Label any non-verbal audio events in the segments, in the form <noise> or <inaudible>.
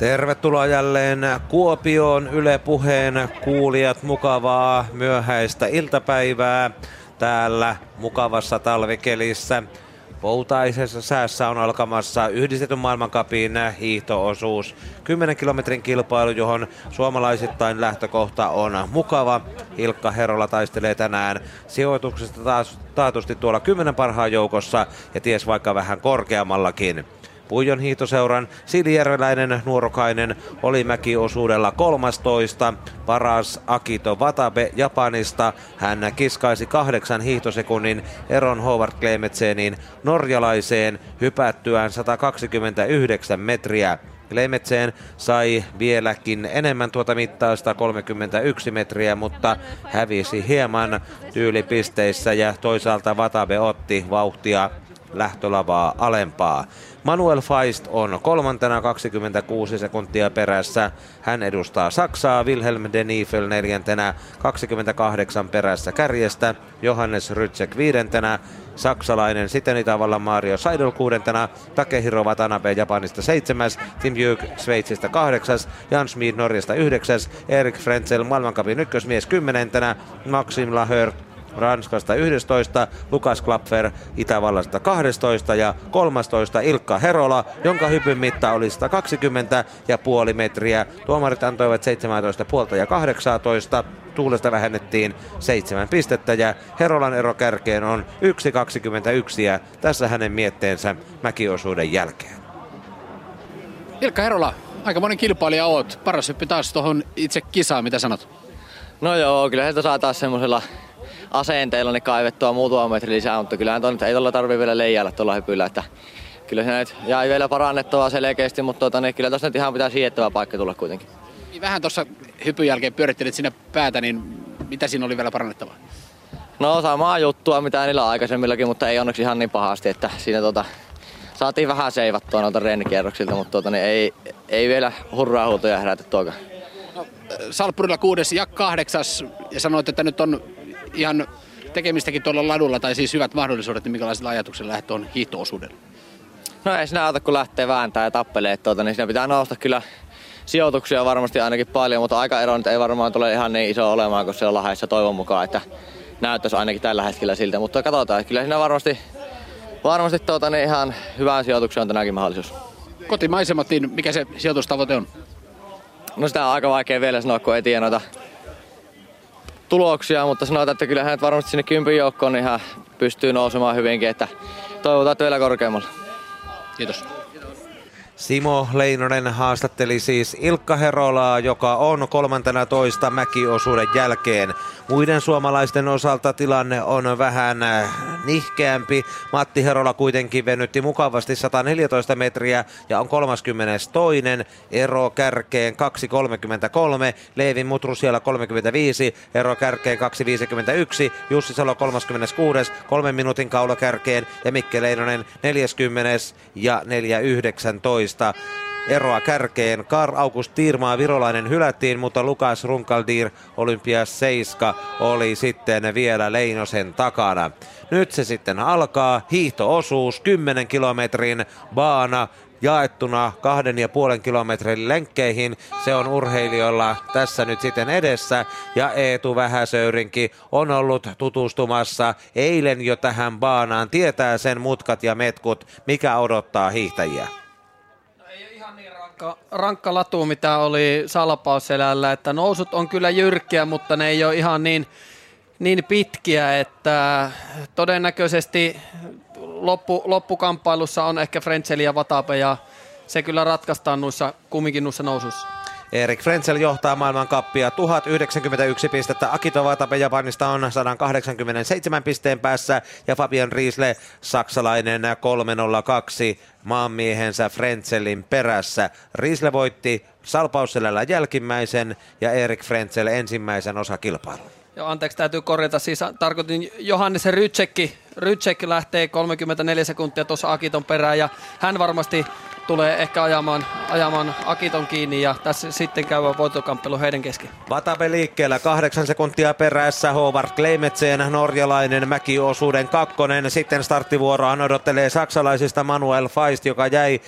Tervetuloa jälleen Kuopioon Yle Puheen kuulijat. Mukavaa myöhäistä iltapäivää täällä mukavassa talvikelissä. Poutaisessa säässä on alkamassa yhdistetyn maailmankapin hiihtoosuus. 10 kilometrin kilpailu, johon suomalaisittain lähtökohta on mukava. Ilkka Herola taistelee tänään sijoituksesta taas taatusti tuolla 10 parhaan joukossa ja ties vaikka vähän korkeammallakin. Puijon hiihtoseuran Silijärveläinen nuorokainen oli mäkiosuudella 13. Paras Akito Watabe Japanista. Hän kiskaisi kahdeksan hiihtosekunnin eron Howard Klemetsenin norjalaiseen hypättyään 129 metriä. Lemetseen sai vieläkin enemmän tuota mittausta 31 metriä, mutta hävisi hieman tyylipisteissä ja toisaalta Vatabe otti vauhtia lähtölavaa alempaa. Manuel Feist on kolmantena 26 sekuntia perässä. Hän edustaa Saksaa. Wilhelm Denifel neljäntenä 28 perässä kärjestä. Johannes Rytsek viidentenä. Saksalainen sitten Itävallan Mario Seidel kuudentena, Takehiro Watanabe Japanista seitsemäs, Tim Juk Sveitsistä kahdeksas, Jan Schmid Norjasta yhdeksäs, Erik Frenzel maailmankapin ykkösmies kymmenentenä, Maxim Lahör Ranskasta 11, Lukas Klapfer Itävallasta 12 ja 13 Ilkka Herola, jonka hypyn mitta oli 120 ja puoli metriä. Tuomarit antoivat 17 puolta ja 18. Tuulesta vähennettiin seitsemän pistettä ja Herolan ero kärkeen on 1.21 ja tässä hänen mietteensä mäkiosuuden jälkeen. Ilkka Herola, aika monen kilpailija oot. Paras hyppi taas tuohon itse kisaan, mitä sanot? No joo, kyllä heiltä saa taas semmoisella asenteilla niin kaivettua muutama metri lisää, mutta kyllähän ton, ei tuolla tarvii vielä leijailla tuolla hypyllä, että kyllä se nyt jäi vielä parannettavaa selkeästi, mutta tuota, niin kyllä tuossa nyt ihan pitää siettävä paikka tulla kuitenkin. Niin vähän tuossa hypyn jälkeen pyörittelit sinne päätä, niin mitä siinä oli vielä parannettavaa? No samaa juttua mitä niillä aikaisemmillakin, mutta ei onneksi ihan niin pahasti, että siinä tota, saatiin vähän seivattua noilta reenikierroksilta, mutta tuota, niin ei, ei vielä hurraa huutoja herätettyäkään. No, Salppurilla kuudes ja kahdeksas ja sanoit, että nyt on ihan tekemistäkin tuolla ladulla, tai siis hyvät mahdollisuudet, niin minkälaisilla ajatuksilla lähdet tuon hiihtoosuudelle? No ei sinä auta, kun lähtee vääntää ja tappelee, tuota, niin siinä pitää nousta kyllä sijoituksia varmasti ainakin paljon, mutta aika ero ei varmaan tule ihan niin iso olemaan kuin siellä Lahdessa toivon mukaan, että näyttäisi ainakin tällä hetkellä siltä, mutta katsotaan, kyllä siinä varmasti, varmasti tuota, niin ihan hyvään sijoitukseen on tänäkin mahdollisuus. Kotimaisemmat, niin mikä se sijoitustavoite on? No sitä on aika vaikea vielä sanoa, kun ei tiedä noita tuloksia, mutta sanotaan, että kyllä hänet varmasti sinne kympin joukkoon ihan pystyy nousemaan hyvinkin, että toivotaan vielä korkeammalla. Kiitos. Simo Leinonen haastatteli siis Ilkka Herolaa, joka on 13 mäkiosuuden jälkeen. Muiden suomalaisten osalta tilanne on vähän äh, nihkeämpi. Matti Herola kuitenkin venytti mukavasti 114 metriä ja on 32. Ero kärkeen 2.33. Leevin Mutru siellä 35. Ero kärkeen 2.51. Jussi Salo 36. Kolmen minuutin kaula kärkeen ja Mikke Leinonen 40 ja 4.19 toista eroa kärkeen. Kar August Tiirmaa virolainen hylättiin, mutta Lukas Runkaldir Olympias 7 oli sitten vielä Leinosen takana. Nyt se sitten alkaa. Hiihtoosuus 10 kilometrin baana jaettuna kahden ja puolen kilometrin lenkkeihin. Se on urheilijoilla tässä nyt sitten edessä. Ja Eetu Vähäsöyrinki on ollut tutustumassa eilen jo tähän baanaan. Tietää sen mutkat ja metkut, mikä odottaa hiihtäjiä rankka, rankka latu, mitä oli salpausselällä, että nousut on kyllä jyrkkiä, mutta ne ei ole ihan niin, niin pitkiä, että todennäköisesti loppu, loppukamppailussa on ehkä Frentzeli ja Vatape ja se kyllä ratkaistaan noissa, kumminkin noissa nousuissa. Erik Frenzel johtaa maailmankappia 1091 pistettä. Akito Watabe Japanista on 187 pisteen päässä ja Fabian Riesle saksalainen 302 maanmiehensä Frenzelin perässä. Riesle voitti Salpausselällä jälkimmäisen ja Erik Frenzel ensimmäisen osakilpailun. Joo, anteeksi, täytyy korjata. Siis tarkoitin Johannes Rytsekki. Rytsek lähtee 34 sekuntia tuossa Akiton perään ja hän varmasti tulee ehkä ajamaan, ajamaan Akiton kiinni ja tässä sitten käy voittokamppelu heidän kesken. Vatape liikkeellä kahdeksan sekuntia perässä Howard Kleimetseen norjalainen mäkiosuuden kakkonen. Sitten starttivuoroaan odottelee saksalaisista Manuel Feist, joka jäi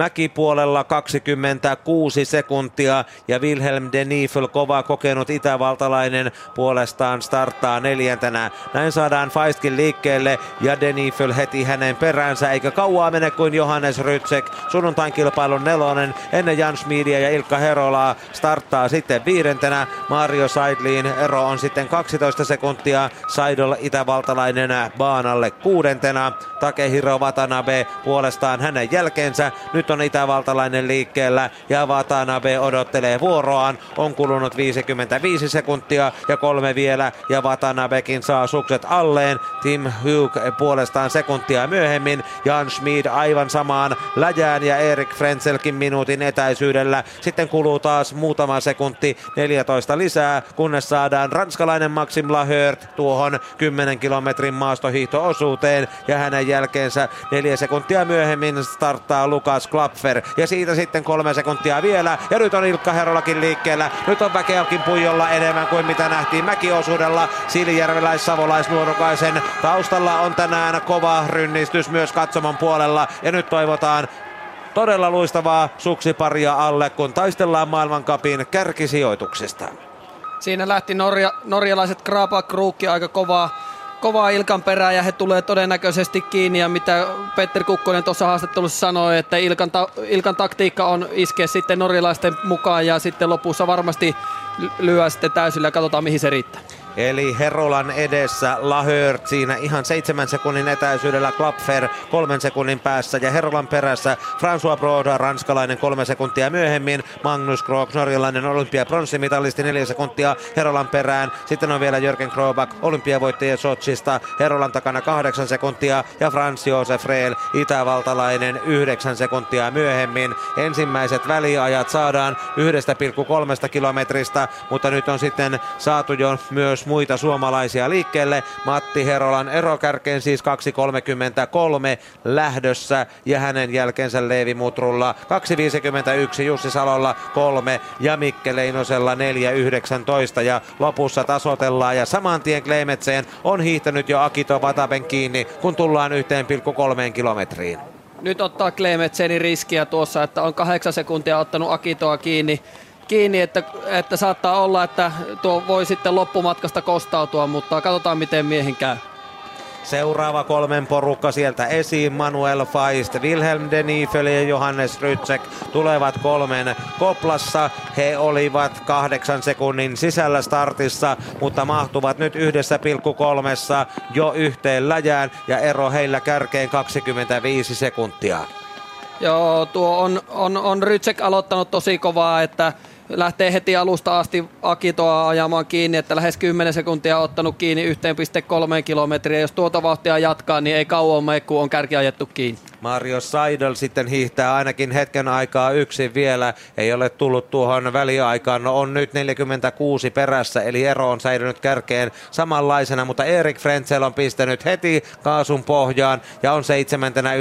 Mäkipuolella 26 sekuntia ja Wilhelm de Niefel, kova kokenut itävaltalainen, puolestaan starttaa neljäntenä. Näin saadaan Feistkin liikkeelle ja de Niefel heti hänen peräänsä, eikä kauaa mene kuin Johannes Rytsek. Sunnuntain kilpailun nelonen ennen Jan Schmidia ja Ilkka Herolaa starttaa sitten viidentenä. Mario Seidlin ero on sitten 12 sekuntia. Seidel itävaltalainen baanalle kuudentena. Takehiro Watanabe puolestaan hänen jälkeensä. Nyt on itävaltalainen liikkeellä ja Watanabe odottelee vuoroaan. On kulunut 55 sekuntia ja kolme vielä ja Watanabekin saa sukset alleen. Tim Hugh puolestaan sekuntia myöhemmin. Jan Schmid aivan samaan läjään ja Erik Frenzelkin minuutin etäisyydellä. Sitten kuluu taas muutama sekunti 14 lisää, kunnes saadaan ranskalainen Maxim Lahört tuohon 10 kilometrin maastohiihto-osuuteen ja hänen jälkeensä neljä sekuntia myöhemmin starttaa Lukas Klapfer ja siitä sitten kolme sekuntia vielä ja nyt on Ilkka Herolakin liikkeellä. Nyt on väkeäkin puijolla enemmän kuin mitä nähtiin mäkiosuudella Siilijärveläis-Savolaisnuorukaisen taustalla on tänään kova rynnistys myös katsomon puolella ja nyt toivotaan todella luistavaa suksiparia alle, kun taistellaan maailmankapin kärkisijoituksesta. Siinä lähti norja, norjalaiset Krapa Kruukki aika kovaa, kovaa Ilkan perään ja he tulee todennäköisesti kiinni. Ja mitä Petter Kukkonen tuossa haastattelussa sanoi, että Ilkan, ta, Ilkan taktiikka on iskeä sitten norjalaisten mukaan ja sitten lopussa varmasti lyö sitten täysillä ja katsotaan mihin se riittää. Eli Herolan edessä Lahört siinä ihan seitsemän sekunnin etäisyydellä Klapfer kolmen sekunnin päässä ja Herolan perässä François Broda, ranskalainen kolme sekuntia myöhemmin. Magnus Krog, norjalainen olympiapronssimitalisti neljä sekuntia Herolan perään. Sitten on vielä Jörgen Krobak, olympiavoittaja Sochista, Herolan takana kahdeksan sekuntia ja Franz Josef Rehl, itävaltalainen yhdeksän sekuntia myöhemmin. Ensimmäiset väliajat saadaan 1,3 kilometristä, mutta nyt on sitten saatu jo myös muita suomalaisia liikkeelle. Matti Herolan erokärkeen siis 2.33 lähdössä ja hänen jälkeensä Leevi Mutrulla 2.51 Jussi Salolla 3 ja Mikke Leinosella 4.19 ja lopussa tasotellaan ja saman tien Klemetseen on hiihtänyt jo Akito Vataben kiinni kun tullaan 1,3 kilometriin. Nyt ottaa Klemetseni riskiä tuossa, että on kahdeksan sekuntia ottanut Akitoa kiinni kiinni, että, että saattaa olla, että tuo voi sitten loppumatkasta kostautua, mutta katsotaan miten miehen käy. Seuraava kolmen porukka sieltä esiin. Manuel Feist, Wilhelm de Niefel ja Johannes Rytsek tulevat kolmen koplassa. He olivat kahdeksan sekunnin sisällä startissa, mutta mahtuvat nyt yhdessä pilkku kolmessa jo yhteen läjään ja ero heillä kärkeen 25 sekuntia. Joo, tuo on, on, on Rytsek aloittanut tosi kovaa, että lähtee heti alusta asti Akitoa ajamaan kiinni, että lähes 10 sekuntia on ottanut kiinni 1,3 kilometriä. Jos tuota vauhtia jatkaa, niin ei kauan mene, kun on kärki ajettu kiinni. Mario Seidel sitten hiihtää ainakin hetken aikaa yksin vielä. Ei ole tullut tuohon väliaikaan. No on nyt 46 perässä, eli ero on säilynyt kärkeen samanlaisena, mutta Erik Frenzel on pistänyt heti kaasun pohjaan ja on seitsemäntenä 1,3.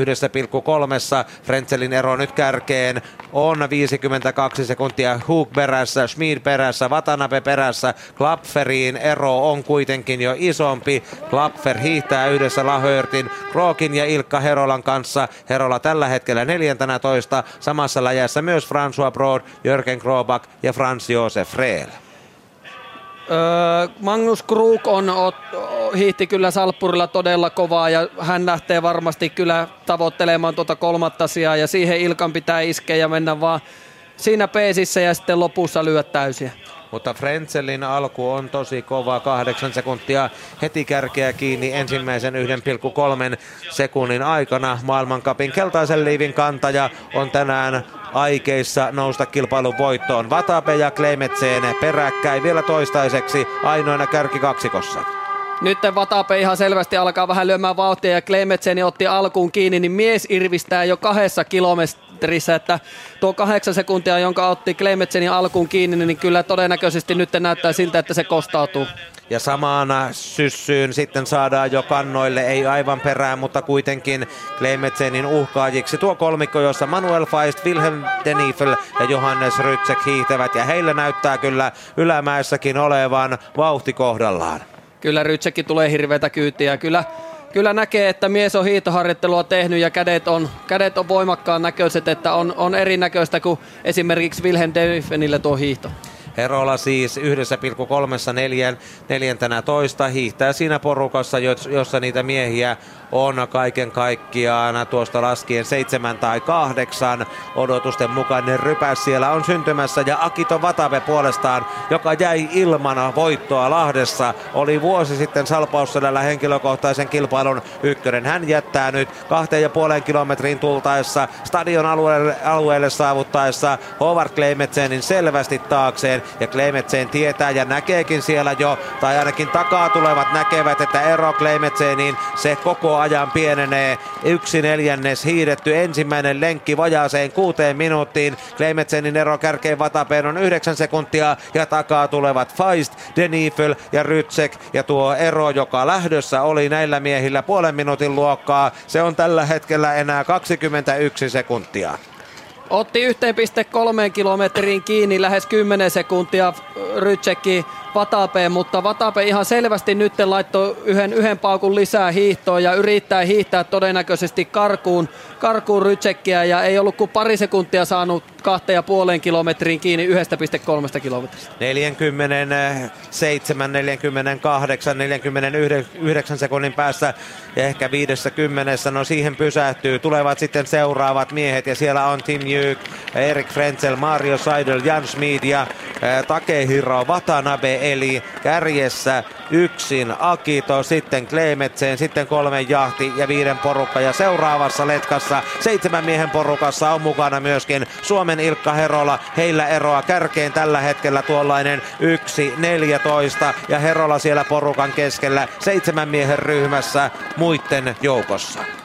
Frenzelin ero nyt kärkeen on 52 sekuntia. Hook perässä, Schmid perässä, Watanabe perässä. Klapferiin ero on kuitenkin jo isompi. Klapfer hiihtää yhdessä Lahörtin, Krokin ja Ilkka Herolan kanssa. Herola tällä hetkellä 14. Samassa läjässä myös François Brod, Jörgen Krobak ja Franz Josef. Öö, Magnus Krug on hiihti kyllä Salppurilla todella kovaa ja hän lähtee varmasti kyllä tavoittelemaan tuota kolmatta sijaa ja siihen Ilkan pitää iskeä ja mennä vaan siinä peesissä ja sitten lopussa lyö täysiä. Mutta Frenzelin alku on tosi kova, kahdeksan sekuntia heti kärkeä kiinni ensimmäisen 1,3 sekunnin aikana. Maailmankapin keltaisen liivin kantaja on tänään aikeissa nousta kilpailun voittoon. Vatape ja Klemetseen peräkkäin vielä toistaiseksi ainoana kärkikaksikossa. Nyt Vatape ihan selvästi alkaa vähän lyömään vauhtia ja Klemetseni otti alkuun kiinni, niin mies irvistää jo kahdessa kilometrissä, että tuo kahdeksan sekuntia, jonka otti Klemetsenin alkuun kiinni, niin kyllä todennäköisesti nyt näyttää siltä, että se kostautuu. Ja samana syssyyn sitten saadaan jo kannoille, ei aivan perään, mutta kuitenkin Klemetsenin uhkaajiksi. Tuo kolmikko, jossa Manuel Feist, Wilhelm Denifel ja Johannes Rytsek hiihtävät. Ja heillä näyttää kyllä ylämäessäkin olevan vauhti kohdallaan. Kyllä Rytsekin tulee hirveätä kyytiä. Kyllä kyllä näkee, että mies on hiitoharjoittelua tehnyt ja kädet on, kädet on voimakkaan näköiset, että on, on erinäköistä kuin esimerkiksi Wilhelm Deifenille tuo hiihto. Herola siis 1,34 neljäntenä toista hiihtää siinä porukassa, jossa niitä miehiä on kaiken kaikkiaan tuosta laskien seitsemän tai kahdeksan odotusten mukainen rypäs siellä on syntymässä ja Akito Vatave puolestaan, joka jäi ilman voittoa Lahdessa, oli vuosi sitten Salpausselällä henkilökohtaisen kilpailun ykkönen. Hän jättää nyt kahteen ja puolen kilometrin tultaessa stadion alueelle, alueelle saavuttaessa Howard Kleimetsenin selvästi taakseen ja Kleimetsen tietää ja näkeekin siellä jo, tai ainakin takaa tulevat näkevät, että ero Kleimetseniin se koko ajan pienenee. Yksi neljännes hiidetty ensimmäinen lenkki vajaaseen kuuteen minuuttiin. Kleimetsenin ero kärkeen Vatapeen on yhdeksän sekuntia ja takaa tulevat Feist, Denifel ja Rytsek. Ja tuo ero, joka lähdössä oli näillä miehillä puolen minuutin luokkaa, se on tällä hetkellä enää 21 sekuntia. Otti 1,3 kilometriin kiinni lähes 10 sekuntia Rytsekki Vatapeen, mutta Vatape ihan selvästi nyt laittoi yhden, yhden paukun lisää hiihtoon ja yrittää hiihtää todennäköisesti karkuun, karkuun Rytsekkiä ja ei ollut kuin pari sekuntia saanut kahteen ja puoleen kilometriin kiinni 1,3 kilometristä. 47, 48, 49 sekunnin päässä ja ehkä 50, no siihen pysähtyy. Tulevat sitten seuraavat miehet ja siellä on Tim Juk, Erik Frenzel, Mario Seidel, Jan Schmid ja Takehiro Watanabe eli kärjessä yksin Akito, sitten Klemetseen, sitten kolmen jahti ja viiden porukka. Ja seuraavassa letkassa seitsemän miehen porukassa on mukana myöskin Suomen Ilkka Herola. Heillä eroa kärkeen tällä hetkellä tuollainen 1-14 ja Herola siellä porukan keskellä seitsemän miehen ryhmässä muiden joukossa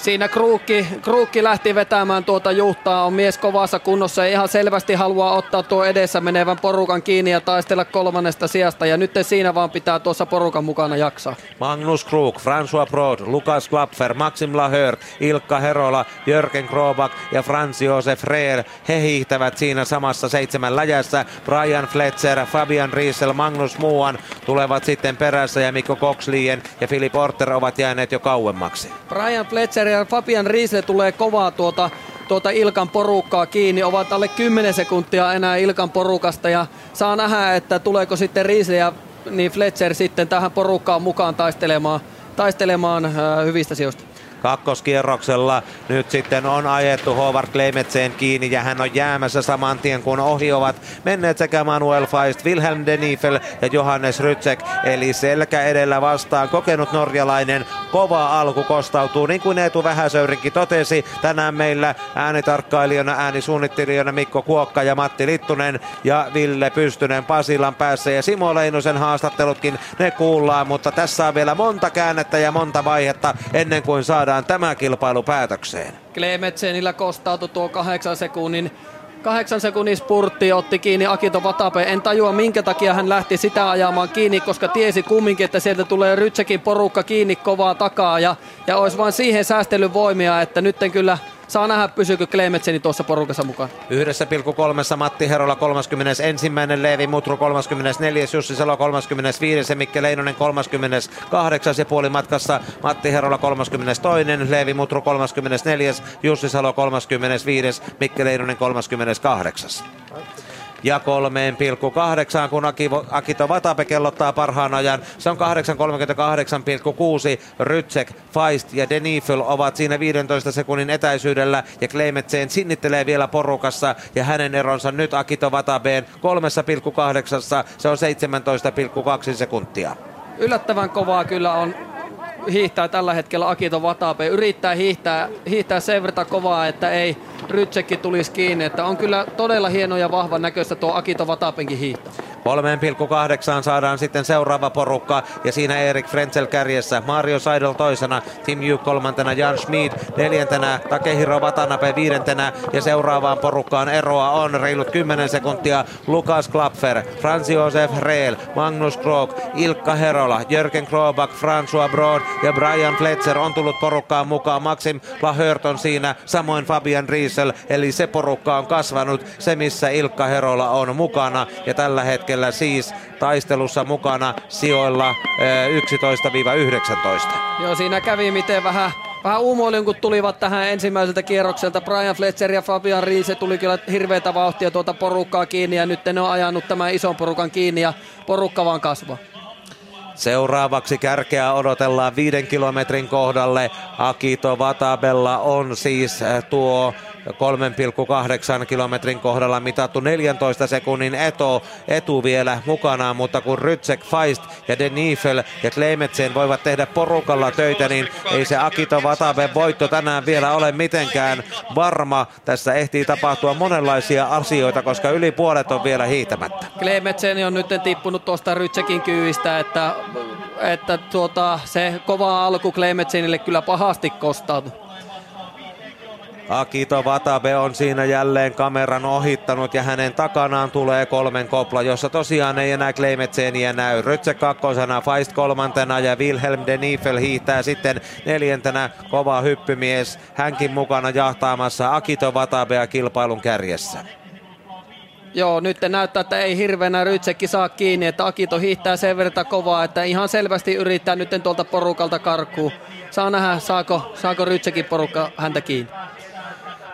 siinä Kruukki, Kruukki lähti vetämään tuota juhtaa, on mies kovassa kunnossa ja ihan selvästi haluaa ottaa tuo edessä menevän porukan kiinni ja taistella kolmannesta sijasta ja nyt siinä vaan pitää tuossa porukan mukana jaksaa. Magnus Kruk, François Brod, Lukas Klapfer, Maxim Lahör, Ilkka Herola, Jörgen Krobak ja Franz Josef Reer. He hiihtävät siinä samassa seitsemän läjässä. Brian Fletcher, Fabian Riesel, Magnus Muuan tulevat sitten perässä ja Mikko Kokslien ja Philip Porter ovat jääneet jo kauemmaksi. Brian Fletcher ja Fabian Riisle tulee kovaa tuota, tuota Ilkan porukkaa kiinni. Ovat alle 10 sekuntia enää Ilkan porukasta ja saa nähdä, että tuleeko sitten Riisle ja niin Fletcher sitten tähän porukkaan mukaan taistelemaan, taistelemaan äh, hyvistä sijoista kakkoskierroksella. Nyt sitten on ajettu Howard Klemetseen kiinni ja hän on jäämässä saman tien kun ohi ovat menneet sekä Manuel Feist, Wilhelm Denifel ja Johannes Rytsek. Eli selkä edellä vastaan kokenut norjalainen. Kova alku kostautuu niin kuin Eetu Vähäsöyrinkin totesi. Tänään meillä äänitarkkailijana, äänisuunnittelijana Mikko Kuokka ja Matti Littunen ja Ville Pystynen Pasilan päässä ja Simo Leinosen haastattelutkin ne kuullaan, mutta tässä on vielä monta käännettä ja monta vaihetta ennen kuin saadaan saadaan tämä kilpailu päätökseen. Klemetsenillä kostautui tuo kahdeksan sekunnin kahdeksan sekunnin spurtti otti kiinni Akito Vatape. En tajua minkä takia hän lähti sitä ajamaan kiinni, koska tiesi kumminkin, että sieltä tulee Rytsekin porukka kiinni kovaa takaa ja, ja olisi vain siihen säästelyn voimia, että nytten kyllä Saa nähdä, pysyykö Klemetseni tuossa porukassa mukaan. Yhdessä pilkku kolmessa Matti Herola 31. Leevi Mutru 34. Jussi Salo 35. ja Mikke Leinonen 38. ja puoli matkassa Matti Herola 32. Leevi Mutru 34. Jussi Salo 35. Mikke Leinonen 38 ja 3,8 kun Akito Vatape kellottaa parhaan ajan. Se on 8,38,6. Rytsek, Feist ja Denifel ovat siinä 15 sekunnin etäisyydellä ja Kleimetsen sinnittelee vielä porukassa ja hänen eronsa nyt Akito Vatapeen 3,8. Se on 17,2 sekuntia. Yllättävän kovaa kyllä on hiihtää tällä hetkellä Akito Vatape. Yrittää hiihtää, hiihtää sen verran kovaa, että ei Rytsekki tulisi kiinni. Että on kyllä todella hieno ja vahva näköistä tuo Akito Vatapenkin hiihto. 3,8 saadaan sitten seuraava porukka. Ja siinä Erik Frenzel kärjessä, Mario Seidel toisena, Tim Juk kolmantena, Jan Schmid neljäntenä, Takehiro Watanabe viidentenä. Ja seuraavaan porukkaan eroa on reilut 10 sekuntia. Lukas Klapfer, Franz Josef Reel, Magnus Krog, Ilkka Herola, Jörgen Krobak, François Broad ja Brian Fletcher on tullut porukkaan mukaan. Maxim Lahört on siinä, samoin Fabian Riesel, eli se porukka on kasvanut, se missä Ilkka Herola on mukana. Ja tällä hetkellä hetkellä siis taistelussa mukana sijoilla 11-19. Joo, siinä kävi miten vähän vähän uumoilin, kun tulivat tähän ensimmäiseltä kierrokselta. Brian Fletcher ja Fabian Riise tuli kyllä hirveätä vauhtia tuota porukkaa kiinni ja nyt ne on ajanut tämän ison porukan kiinni ja porukka vaan kasvaa. Seuraavaksi kärkeä odotellaan viiden kilometrin kohdalle. Akito Vatabella on siis tuo 3,8 kilometrin kohdalla mitattu 14 sekunnin eto, etu vielä mukana, mutta kun Rytsek, Feist ja Denifel ja Klemetsen voivat tehdä porukalla töitä, niin ei se Akito Vatabe voitto tänään vielä ole mitenkään varma. Tässä ehtii tapahtua monenlaisia asioita, koska yli puolet on vielä hiitämättä. Klemetsen on nyt tippunut tuosta Rytsekin kyyistä, että, että tuota, se kova alku Klemetsenille kyllä pahasti kostautuu. Akito Vatabe on siinä jälleen kameran ohittanut ja hänen takanaan tulee kolmen kopla, jossa tosiaan ei enää Kleimetseniä näy. Rötse kakkosena, Feist kolmantena ja Wilhelm de Niefel hiihtää sitten neljäntenä kova hyppymies. Hänkin mukana jahtaamassa Akito Vatabea kilpailun kärjessä. Joo, nyt näyttää, että ei hirveänä Rytsekki saa kiinni, että Akito hiihtää sen verran kovaa, että ihan selvästi yrittää nyt tuolta porukalta karkuun. Saa nähdä, saako, saako Rytsekin porukka häntä kiinni.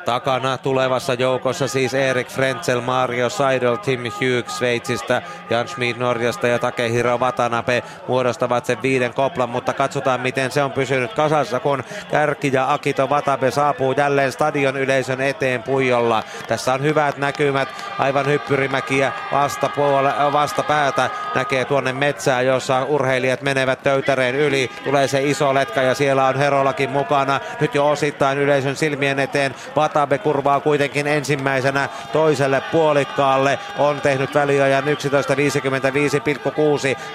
Takana tulevassa joukossa siis Erik Frenzel, Mario Seidel, Tim Hughes Sveitsistä, Jan Schmid Norjasta ja Takehiro Watanabe muodostavat sen viiden koplan, mutta katsotaan miten se on pysynyt kasassa, kun Kärki ja Akito Watabe saapuu jälleen stadion yleisön eteen Puijolla. Tässä on hyvät näkymät, aivan hyppyrimäkiä vasta, puole, vasta päätä näkee tuonne metsää, jossa urheilijat menevät töytäreen yli. Tulee se iso letka ja siellä on Herolakin mukana. Nyt jo osittain yleisön silmien eteen. Watabe kurvaa kuitenkin ensimmäisenä toiselle puolikkaalle. On tehnyt väliajan 11.55,6.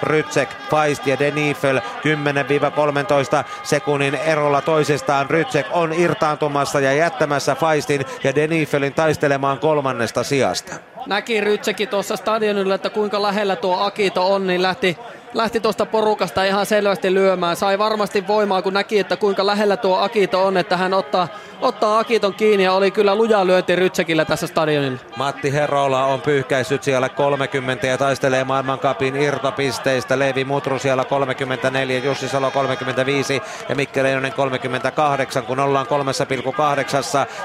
Rytsek, Feist ja Denifel 10-13 sekunnin erolla toisestaan. Rytsek on irtaantumassa ja jättämässä Feistin ja Denifelin taistelemaan kolmannesta sijasta. Näki Rytsekin tuossa stadionilla, että kuinka lähellä tuo Akito on, niin lähti lähti tuosta porukasta ihan selvästi lyömään. Sai varmasti voimaa, kun näki, että kuinka lähellä tuo Akito on, että hän ottaa, ottaa Akiton kiinni ja oli kyllä luja lyönti Rytsekillä tässä stadionilla. Matti Herola on pyyhkäissyt siellä 30 ja taistelee maailmankapin irtopisteistä. Levi Mutru siellä 34, Jussi Salo 35 ja Mikke Leinonen 38, kun ollaan 3,8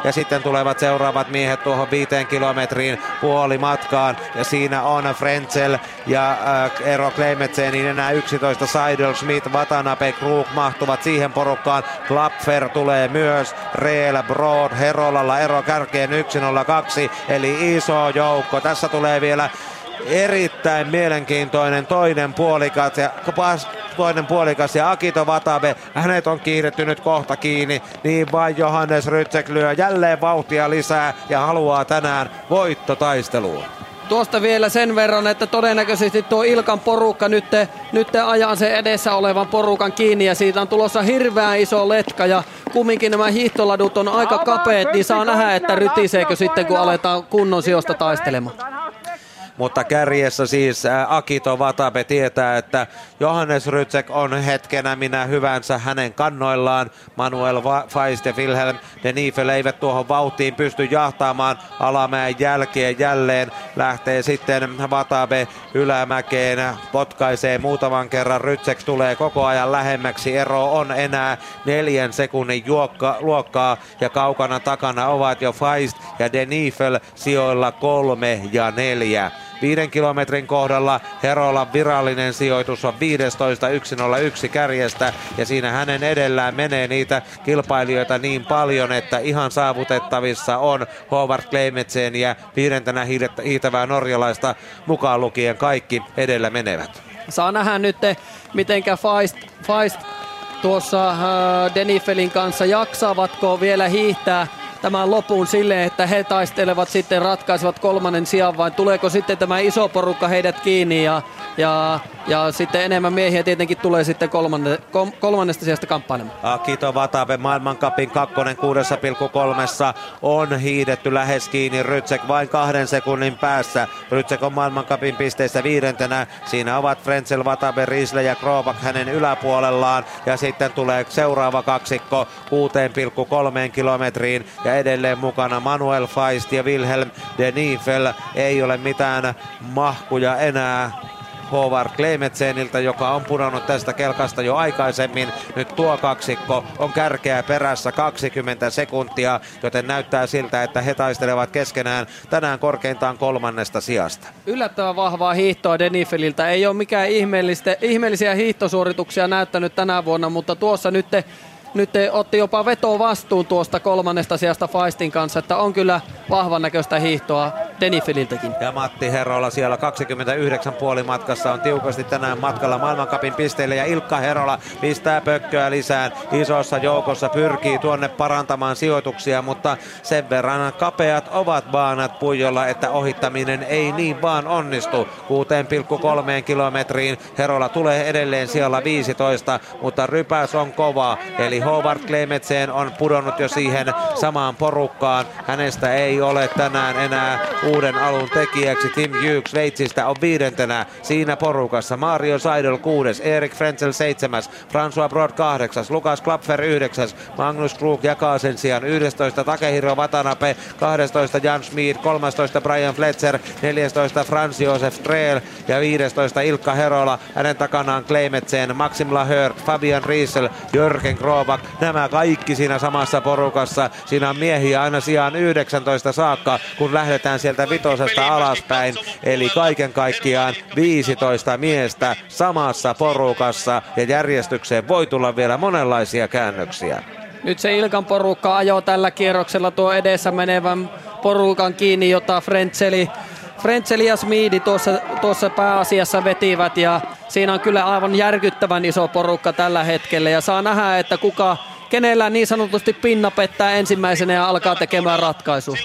ja sitten tulevat seuraavat miehet tuohon viiteen kilometriin puoli matkaan ja siinä on Frenzel ja äh, Eero Kleimetsen niin enää 11 Seidel, Schmidt, Watanabe, Krug mahtuvat siihen porukkaan. Klapfer tulee myös, Reel, Broad, Herolalla ero kärkeen 1-0-2, eli iso joukko. Tässä tulee vielä erittäin mielenkiintoinen toinen puolikas ja toinen puolikas ja Akito Vatabe, hänet on kiihdetty nyt kohta kiinni, niin vain Johannes Rytsek lyö jälleen vauhtia lisää ja haluaa tänään voittotaisteluun. Tuosta vielä sen verran, että todennäköisesti tuo Ilkan porukka nyt, nyt ajaa sen edessä olevan porukan kiinni ja siitä on tulossa hirveän iso letka ja kumminkin nämä hiihtoladut on aika kapeet, niin saa nähdä, että rytiseekö sitten kun aletaan kunnon sijoista taistelemaan mutta kärjessä siis Akito Vatabe tietää, että Johannes Rytsek on hetkenä minä hyvänsä hänen kannoillaan. Manuel Feist ja Wilhelm de Niefel eivät tuohon vauhtiin pysty jahtaamaan alamäen jälkeen jälleen. Lähtee sitten Vatabe ylämäkeen, potkaisee muutaman kerran. Rytsek tulee koko ajan lähemmäksi. Ero on enää neljän sekunnin juokka, luokkaa ja kaukana takana ovat jo Feist ja de Niefel sijoilla kolme ja neljä. Viiden kilometrin kohdalla Herolan virallinen sijoitus on 15.101 kärjestä ja siinä hänen edellään menee niitä kilpailijoita niin paljon, että ihan saavutettavissa on Howard Kleimetsen ja viidentenä hiitävää norjalaista mukaan lukien kaikki edellä menevät. Saa nähdä nyt, mitenkä Feist, Feist tuossa äh, Denifelin kanssa jaksavatko vielä hiihtää tämän lopun silleen, että he taistelevat sitten, ratkaisevat kolmannen sijaan vai tuleeko sitten tämä iso porukka heidät kiinni ja Ja, ja sitten enemmän miehiä tietenkin tulee sitten kolmanne, kom, kolmannesta sijasta kamppailemaan. Akito Vatape maailmankapin kakkonen 6,3 on hiidetty lähes kiinni. Rytsek vain kahden sekunnin päässä. Rytsek on maailmankapin pisteissä viidentenä. Siinä ovat Frenzel, Vatape, Riisle ja Krobak hänen yläpuolellaan. Ja sitten tulee seuraava kaksikko 6,3 kilometriin. Ja edelleen mukana Manuel Feist ja Wilhelm de Niefel. Ei ole mitään mahkuja enää Howard Klemetseniltä, joka on pudonnut tästä kelkasta jo aikaisemmin. Nyt tuo kaksikko on kärkeä perässä 20 sekuntia, joten näyttää siltä, että he taistelevat keskenään tänään korkeintaan kolmannesta sijasta. Yllättävän vahvaa hiihtoa Denifeliltä. Ei ole mikään ihmeellisiä hiihtosuorituksia näyttänyt tänä vuonna, mutta tuossa nyt nyt otti jopa veto vastuun tuosta kolmannesta sijasta Feistin kanssa, että on kyllä vahvan näköistä hiihtoa Denifililtäkin. Ja Matti Herola siellä 29 puolimatkassa on tiukasti tänään matkalla maailmankapin pisteille ja Ilkka Herola pistää pökköä lisään. Isossa joukossa pyrkii tuonne parantamaan sijoituksia, mutta sen verran kapeat ovat baanat Pujolla, että ohittaminen ei niin vaan onnistu. 6,3 kilometriin Herola tulee edelleen siellä 15, mutta rypäs on kova. Eli Howard Klemetsen on pudonnut jo siihen samaan porukkaan. Hänestä ei ole tänään enää uuden alun tekijäksi. Tim Hughes Sveitsistä on viidentenä siinä porukassa. Mario Seidel kuudes, Erik Frenzel seitsemäs, François Brod kahdeksas, Lukas Klapfer yhdeksäs, Magnus Krug jakaa sen sijaan 11 Takehiro Watanabe, 12 Jan Schmid, 13 Brian Fletcher, 14 Franz Josef Treel ja 15 Ilkka Herola. Hänen takanaan Kleimetsen, Maxim Lahör, Fabian Riesel, Jörgen Grobak. Nämä kaikki siinä samassa porukassa. Siinä on miehiä aina sijaan 19 saakka, kun lähdetään sieltä vitosesta alaspäin. Eli kaiken kaikkiaan 15 miestä samassa porukassa ja järjestykseen voi tulla vielä monenlaisia käännöksiä. Nyt se Ilkan porukka ajoo tällä kierroksella tuo edessä menevän porukan kiinni, jota Frentseli Frentseli ja Smiidi tuossa, tuossa pääasiassa vetivät ja siinä on kyllä aivan järkyttävän iso porukka tällä hetkellä ja saa nähdä, että kuka kenellä niin sanotusti pinna pettää ensimmäisenä ja alkaa tekemään ratkaisu.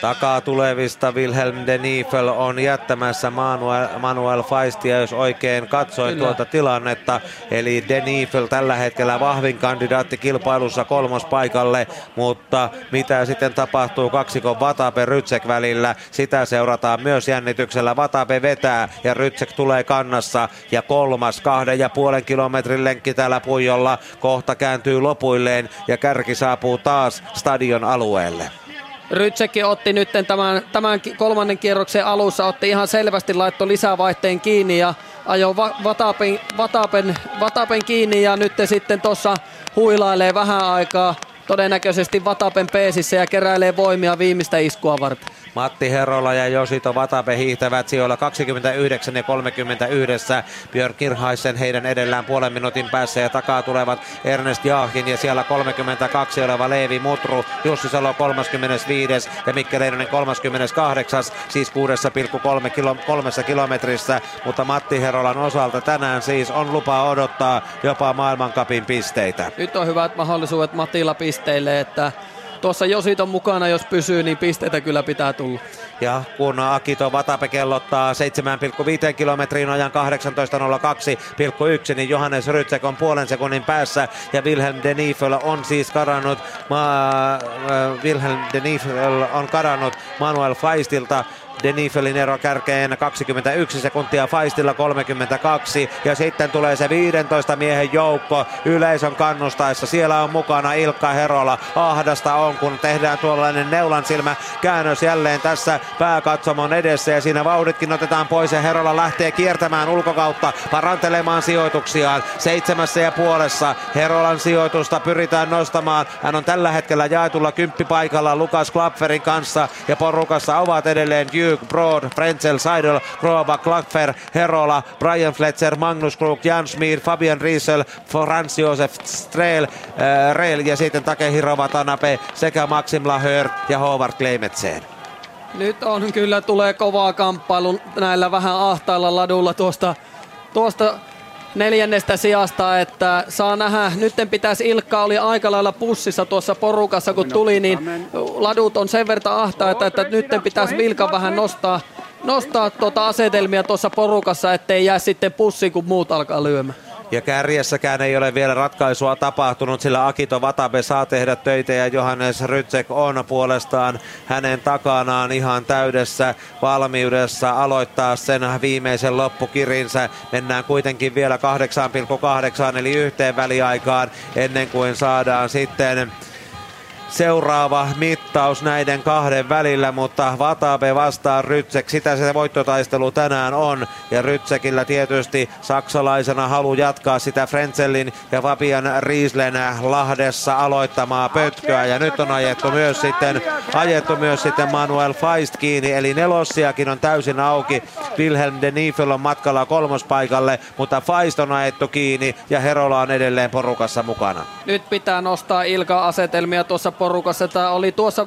Takaa tulevista Wilhelm de Niefel on jättämässä Manuel, Manuel Feistia, jos oikein katsoi Kyllä. tuota tilannetta. Eli de Niefel tällä hetkellä vahvin kandidaatti kilpailussa kolmospaikalle, mutta mitä sitten tapahtuu kaksikon Vatape Rytsek välillä, sitä seurataan myös jännityksellä. Vatape vetää ja Rytsek tulee kannassa ja kolmas kahden ja puolen kilometrin lenkki täällä Puijolla kohta kääntyy lopuilleen ja kärki saapuu taas stadion alueelle. Rytsekki otti nyt tämän, tämän kolmannen kierroksen alussa, otti ihan selvästi laitto lisävaihteen kiinni ja ajoi Vatapen, Vatapen, Vatapen kiinni ja nyt sitten tuossa huilailee vähän aikaa todennäköisesti Vatapen peesissä ja keräilee voimia viimeistä iskua varten. Matti Herola ja Josito Vatape hiihtävät sijoilla 29 ja 31. Björn Kirhaisen heidän edellään puolen minuutin päässä ja takaa tulevat Ernest Jaahin ja siellä 32 oleva Leevi Mutru, Jussi Salo 35 ja Mikke Leinonen 38, siis 6,3 kilo, kolmessa kilometrissä, mutta Matti Herolan osalta tänään siis on lupa odottaa jopa maailmankapin pisteitä. Nyt on hyvät mahdollisuudet Matilla pisteille, että tuossa Jositon mukana, jos pysyy, niin pisteitä kyllä pitää tulla. Ja kun Akito Vatape kellottaa 7,5 kilometriin ajan 18.02,1, niin Johannes Rytsek on puolen sekunnin päässä ja Wilhelm de Niefel on siis kadannut, ma, äh, Wilhelm de Niefel on kadannut Manuel Feistilta Denifelin ero kärkeen 21 sekuntia, Faistilla 32 ja sitten tulee se 15 miehen joukko yleisön kannustaessa. Siellä on mukana Ilkka Herola. Ahdasta on, kun tehdään tuollainen neulan silmä käännös jälleen tässä pääkatsomon edessä ja siinä vauhditkin otetaan pois ja Herola lähtee kiertämään ulkokautta parantelemaan sijoituksiaan. Seitsemässä ja puolessa Herolan sijoitusta pyritään nostamaan. Hän on tällä hetkellä jaetulla kymppipaikalla Lukas Klapferin kanssa ja porukassa ovat edelleen Jy Hugh, Broad, Frenzel, Seidel, Kroaba, Klagfer, Herola, Brian Fletcher, Magnus Krug, Jan Schmid, Fabian Riesel, Franz Josef Strel, äh, Reel ja sitten Takehiro Watanabe sekä Maxim Lahör ja Howard Kleimetsen. Nyt on kyllä tulee kovaa kamppailu näillä vähän ahtailla ladulla tuosta, tuosta neljännestä sijasta, että saa nähdä. Nytten pitäisi Ilkka oli aika lailla pussissa tuossa porukassa, kun tuli, niin ladut on sen verran ahtaita, että nytten pitäisi Vilkan vähän nostaa nostaa tuota asetelmia tuossa porukassa, ettei jää sitten pussiin, kun muut alkaa lyömään. Ja kärjessäkään ei ole vielä ratkaisua tapahtunut, sillä Akito Vatabe saa tehdä töitä ja Johannes Rytsek on puolestaan hänen takanaan ihan täydessä valmiudessa aloittaa sen viimeisen loppukirinsä. Mennään kuitenkin vielä 8,8 eli yhteen väliaikaan ennen kuin saadaan sitten seuraava mittaus näiden kahden välillä, mutta Vatabe vastaa Rytsek. Sitä se voittotaistelu tänään on. Ja Rytsekillä tietysti saksalaisena halu jatkaa sitä Frenzelin ja Fabian Rieslen Lahdessa aloittamaa pötköä. Ja nyt on ajettu myös sitten, ajettu myös sitten Manuel Feist kiinni, eli nelossiakin on täysin auki. Wilhelm de Niefel on matkalla kolmospaikalle, mutta Feist on ajettu kiinni ja Herola on edelleen porukassa mukana. Nyt pitää nostaa Ilka-asetelmia tuossa porukassa. Tämä oli tuossa,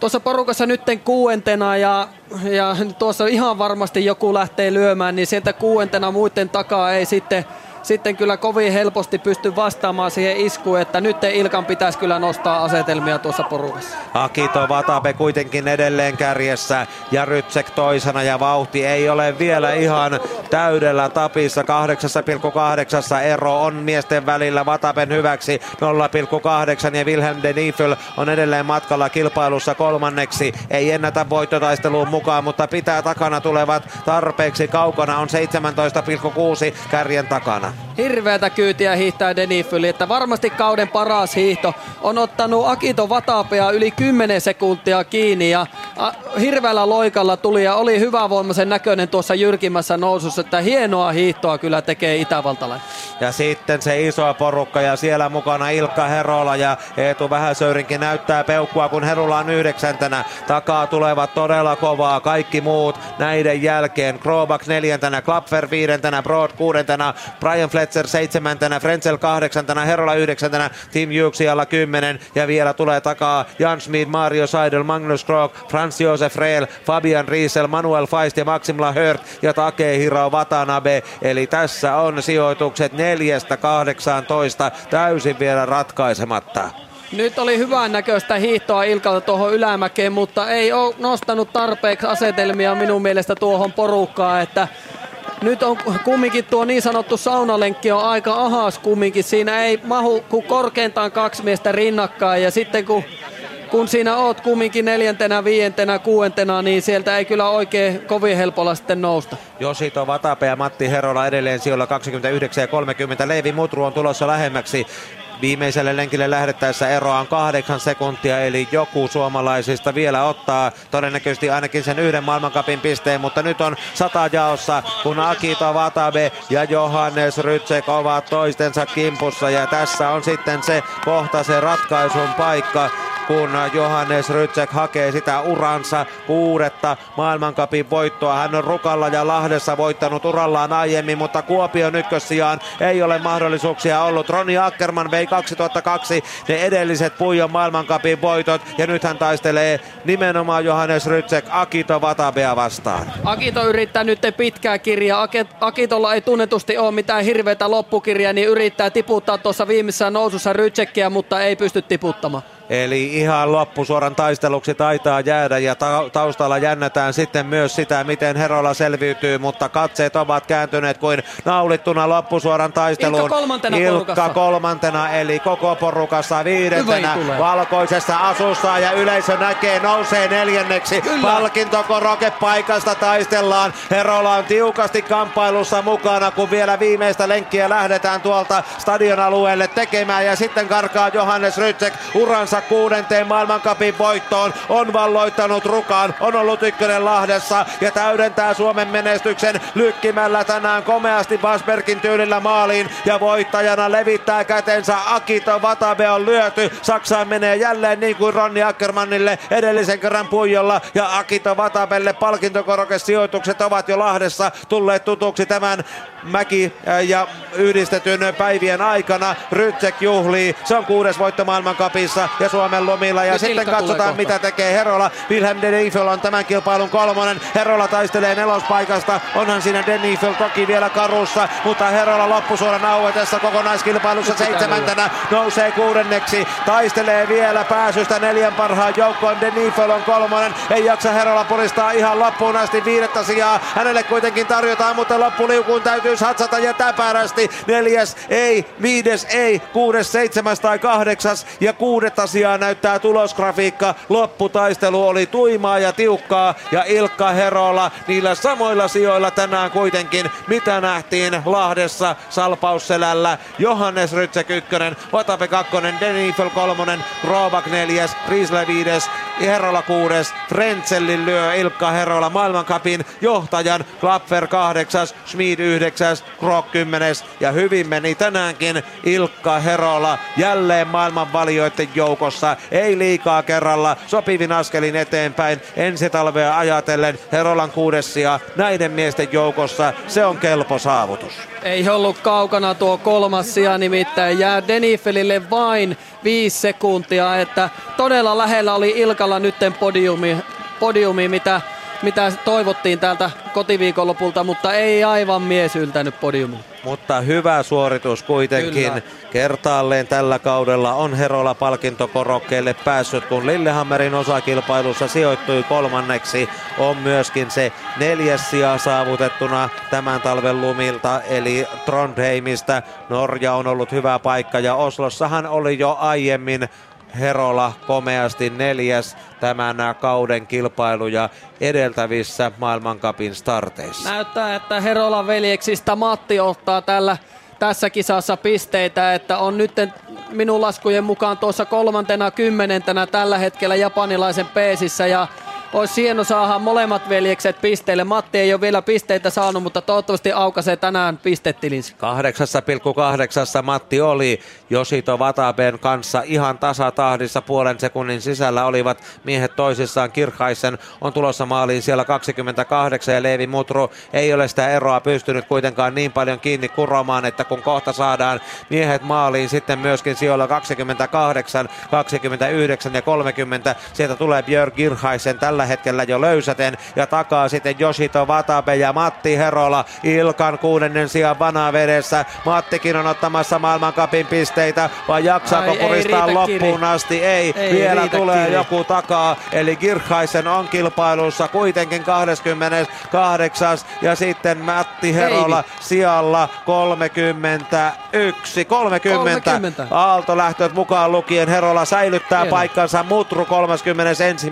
tuossa porukassa nytten kuuentena ja, ja tuossa ihan varmasti joku lähtee lyömään, niin sieltä kuuentena muiden takaa ei sitten sitten kyllä kovin helposti pysty vastaamaan siihen iskuun, että nyt Ilkan pitäisi kyllä nostaa asetelmia tuossa porukassa. Akito Vatape kuitenkin edelleen kärjessä ja Rytsek toisena ja vauhti ei ole vielä ihan täydellä tapissa. 8,8 ero on miesten välillä Vatapen hyväksi 0,8 ja Wilhelm de Niefel on edelleen matkalla kilpailussa kolmanneksi. Ei ennätä voittotaisteluun mukaan, mutta pitää takana tulevat tarpeeksi kaukana on 17,6 kärjen takana 아. Hirveätä kyytiä hiihtää Denifyli, että varmasti kauden paras hiihto on ottanut Akito Vatapea yli 10 sekuntia kiinni ja hirveällä loikalla tuli ja oli hyvävoimaisen näköinen tuossa jyrkimmässä nousussa, että hienoa hiihtoa kyllä tekee itävaltalainen. Ja sitten se iso porukka ja siellä mukana Ilkka Herola ja Eetu Vähäsöyrinkin näyttää peukkua, kun Herola on yhdeksäntenä. Takaa tulevat todella kovaa kaikki muut näiden jälkeen. Krobak neljäntenä, Klapfer viidentenä, Broad kuudentena, Brian Fletcher seitsemäntenä, Frenzel kahdeksantena, Herola yhdeksäntenä, Tim Juksialla kymmenen ja vielä tulee takaa Jan Schmid, Mario Seidel, Magnus Krog, Franz Josef Rehl, Fabian Riesel, Manuel Feist ja Maxim Lahört ja Takehiro Watanabe. Eli tässä on sijoitukset 4-18 täysin vielä ratkaisematta. Nyt oli hyvän näköistä hiihtoa Ilkalta tuohon ylämäkeen, mutta ei ole nostanut tarpeeksi asetelmia minun mielestä tuohon porukkaan, että nyt on kumminkin tuo niin sanottu saunalenkki on aika ahas kumminkin. Siinä ei mahu kuin korkeintaan kaksi miestä rinnakkain ja sitten kun kun siinä oot kumminkin neljäntenä, viientenä, kuuentena, niin sieltä ei kyllä oikein kovin helpolla sitten nousta. Josito Vatape ja Matti Herola edelleen sijoilla 29 ja 30. Leivi Mutru on tulossa lähemmäksi. Viimeiselle lenkille lähdettäessä eroa on kahdeksan sekuntia, eli joku suomalaisista vielä ottaa todennäköisesti ainakin sen yhden maailmankapin pisteen, mutta nyt on sata jaossa, kun Akito Vatabe ja Johannes Rytsek ovat toistensa kimpussa, ja tässä on sitten se kohta, se ratkaisun paikka, kun Johannes Rytsek hakee sitä uransa kuudetta maailmankapin voittoa. Hän on Rukalla ja Lahdessa voittanut urallaan aiemmin, mutta Kuopion ykkössijaan ei ole mahdollisuuksia ollut. Roni Ackerman vei 2002 ne edelliset Puijon maailmankapin voitot ja nyt hän taistelee nimenomaan Johannes Rytsek Akito Vatabea vastaan. Akito yrittää nyt pitkää kirjaa. Akitolla ei tunnetusti ole mitään hirveätä loppukirjaa, niin yrittää tiputtaa tuossa viimeisessä nousussa Rytsekkiä, mutta ei pysty tiputtamaan. Eli ihan loppusuoran taisteluksi taitaa jäädä ja ta- taustalla jännätään sitten myös sitä, miten Herola selviytyy, mutta katseet ovat kääntyneet kuin naulittuna loppusuoran taisteluun. Ilkka kolmantena Ilkka kolmantena eli koko porukassa viidentenä valkoisessa asussa ja yleisö näkee nousee neljänneksi. Palkintokoroke paikasta taistellaan. Herola on tiukasti kamppailussa mukana, kun vielä viimeistä lenkkiä lähdetään tuolta stadion alueelle tekemään ja sitten karkaa Johannes Rytsek uransa uransa kuudenteen maailmankapin voittoon. On valloittanut Rukan, on ollut ykkönen Lahdessa ja täydentää Suomen menestyksen lykkimällä tänään komeasti Vasbergin tyylillä maaliin ja voittajana levittää kätensä Akito Vatabe on lyöty. Saksaan menee jälleen niin kuin Ronni Ackermannille edellisen kerran Puijolla ja Akito Vatabelle palkintokorokesijoitukset ovat jo Lahdessa tulleet tutuksi tämän Mäki ja yhdistetyn päivien aikana. Rytsek juhlii, se on kuudes voitto maailmankapissa ja Keski-Suomen lumilla. Ja Nyt sitten katsotaan mitä tekee Herola. Wilhelm de Niefel on tämän kilpailun kolmonen. Herola taistelee nelospaikasta. Onhan siinä de Niefel toki vielä karussa, mutta Herola loppusuoran auetessa kokonaiskilpailussa seitsemäntenä nousee kuudenneksi. Taistelee vielä pääsystä neljän parhaan joukkoon. De Niefel on kolmonen. Ei jaksa Herola puristaa ihan loppuun asti viidettä sijaa. Hänelle kuitenkin tarjotaan, mutta loppuliukuun täytyy satsata ja täpärästi. Neljäs ei, viides ei, kuudes, seitsemäs tai kahdeksas ja kuudetta sijaa näyttää tulosgrafiikka. Lopputaistelu oli tuimaa ja tiukkaa ja Ilkka Herola niillä samoilla sijoilla tänään kuitenkin, mitä nähtiin Lahdessa Salpausselällä. Johannes Rytsek ykkönen, Vatape kakkonen, Denifel kolmonen, Grobak neljäs, Riisle viides, Herola kuudes, Frenzelli lyö Ilkka Herola maailmankapin johtajan, Klapfer kahdeksas, Schmid yhdeksäs, Krok kymmenes ja hyvin meni tänäänkin Ilkka Herola jälleen maailman valioiden joukossa. Ei liikaa kerralla, sopivin askelin eteenpäin ensi talvea ajatellen Herolan kuudes sija näiden miesten joukossa. Se on kelpo saavutus. Ei ollut kaukana tuo kolmas sija, nimittäin jää Denifelille vain viisi sekuntia, että todella lähellä oli Ilkalla nytten podiumi, podiumi mitä, mitä toivottiin täältä kotiviikonlopulta, mutta ei aivan mies yltänyt podiumiin. Mutta hyvä suoritus kuitenkin. Kyllä. Kertaalleen tällä kaudella on Herola palkintokorokkeelle päässyt, kun Lillehammerin osakilpailussa sijoittui kolmanneksi. On myöskin se neljäs sija saavutettuna tämän talven lumilta, eli Trondheimista. Norja on ollut hyvä paikka ja Oslossahan oli jo aiemmin Herola komeasti neljäs tämän kauden kilpailuja edeltävissä maailmankapin starteissa. Näyttää, että Herolan veljeksistä Matti ottaa tällä, tässä kisassa pisteitä, että on nyt minun laskujen mukaan tuossa kolmantena kymmenentenä tällä hetkellä japanilaisen peesissä ja olisi hieno saada molemmat veljekset pisteille. Matti ei ole vielä pisteitä saanut, mutta toivottavasti aukaisee tänään pistetilinsä. 8,8 Matti oli Josito Vataben kanssa ihan tasatahdissa puolen sekunnin sisällä olivat miehet toisissaan. Kirkhaisen on tulossa maaliin siellä 28 ja Leevi Mutru ei ole sitä eroa pystynyt kuitenkaan niin paljon kiinni kuromaan, että kun kohta saadaan miehet maaliin sitten myöskin sijoilla 28, 29 ja 30. Sieltä tulee Björn Kirkhaisen tällä hetkellä jo löysäten ja takaa sitten Yoshito Watabe ja Matti Herola Ilkan kuudennen sijaan vanavedessä. Mattikin on ottamassa maailmankapin pisteitä, vai jaksaako Ai, puristaa loppuun Kiri. asti? Ei, Ei vielä tulee Kiri. joku takaa. Eli Girkhaisen on kilpailussa kuitenkin 28 ja sitten Matti Herola sijalla 31. 30. 30. Aaltolähtöt mukaan lukien Herola säilyttää Hieno. paikkansa. Mutru 31.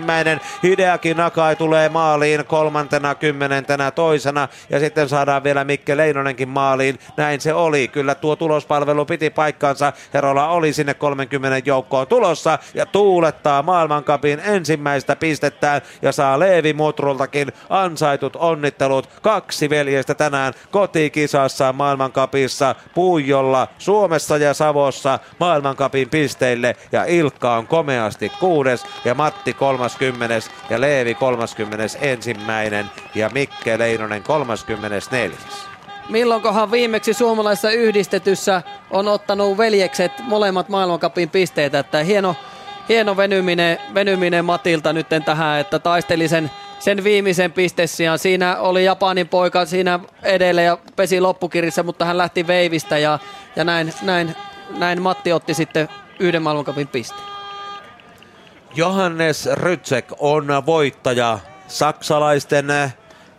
Hideaki Nakai tulee maaliin kolmantena kymmenentenä toisena ja sitten saadaan vielä Mikke Leinonenkin maaliin. Näin se oli. Kyllä tuo tulospalvelu piti paikkansa. Herola oli sinne 30 joukkoon tulossa ja tuulettaa maailmankapin ensimmäistä pistettään ja saa Leevi Mutrultakin ansaitut onnittelut. Kaksi veljestä tänään kotikisassa maailmankapissa Puijolla Suomessa ja Savossa maailmankapin pisteille ja Ilkka on komeasti kuudes ja Matti 30 ja Leevi 31 ja Mikke Leinonen 34. Milloinkohan viimeksi suomalaisessa yhdistetyssä on ottanut veljekset molemmat maailmankapin pisteitä, että hieno, hieno venyminen, venyminen Matilta nyt tähän, että taisteli sen, sen viimeisen pistessiaan. Siinä oli Japanin poika siinä edellä ja pesi loppukirjassa, mutta hän lähti veivistä ja, ja näin, näin, näin Matti otti sitten yhden maailmankapin pisteen. Johannes Rytsek on voittaja. Saksalaisten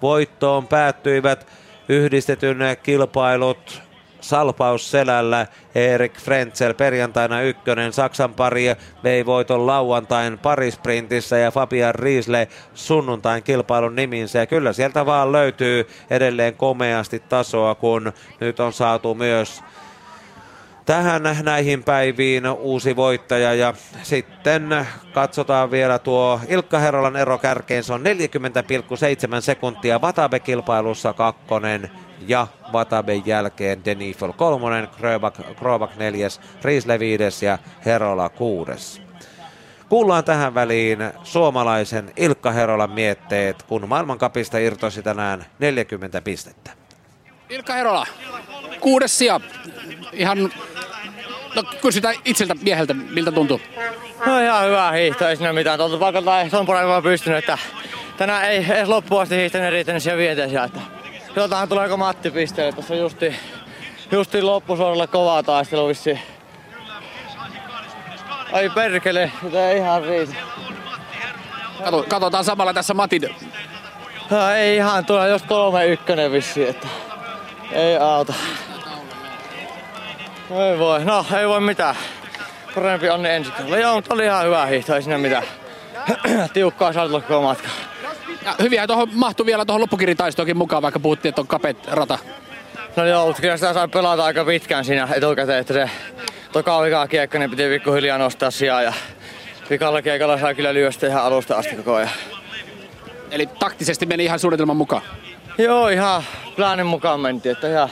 voittoon päättyivät yhdistetyn kilpailut salpausselällä Erik Frenzel perjantaina ykkönen. Saksan pari vei voiton lauantain parisprintissä ja Fabian Riesle sunnuntain kilpailun niminsä. Ja kyllä sieltä vaan löytyy edelleen komeasti tasoa, kun nyt on saatu myös tähän näihin päiviin uusi voittaja ja sitten katsotaan vielä tuo Ilkka Herolan ero kärkeen. Se on 40,7 sekuntia Vatabe-kilpailussa kakkonen ja Vataben jälkeen Denifel kolmonen, Krobak neljäs, Riisle viides ja Herola kuudes. Kuullaan tähän väliin suomalaisen Ilkka Herolan mietteet, kun maailmankapista irtosi tänään 40 pistettä. Ilkka Herola, kuudes sija. Ihan No kysytään itseltä mieheltä, miltä tuntuu? No ihan hyvä hiihto, ei siinä mitään. Tuolta paikalta ei ton paremmin pystynyt, että tänään ei edes loppuun asti hiihtänyt riittänyt siellä vieteisiä. Että jotain tuleeko Matti pisteelle. Tässä on justi, justi loppusuoralla kovaa taistelu vissi. Ai perkele, sitä ei ihan riitä. Kato, katsotaan samalla tässä Matin. No, ei ihan tule, jos kolme ykkönen vissi, että ei auta. Ei voi, no ei voi mitään. Parempi onni ensi kerralla. Joo, mutta oli ihan hyvä hiihto, ei siinä mitään. <clears throat> Tiukkaa saatu koko matka. Ja hyviä tuohon mahtui vielä tuohon loppukiritaistoonkin mukaan, vaikka puhuttiin, että on kapet rata. No joo, mutta kyllä sitä sai pelata aika pitkään siinä etukäteen, että se toka vika kiekka, niin piti pikkuhiljaa nostaa sijaan ja vikalla kiekalla sai kyllä lyöstä ihan alusta asti koko ajan. Eli taktisesti meni ihan suunnitelman mukaan. Joo, ihan plaanin mukaan mentiin, että ihan,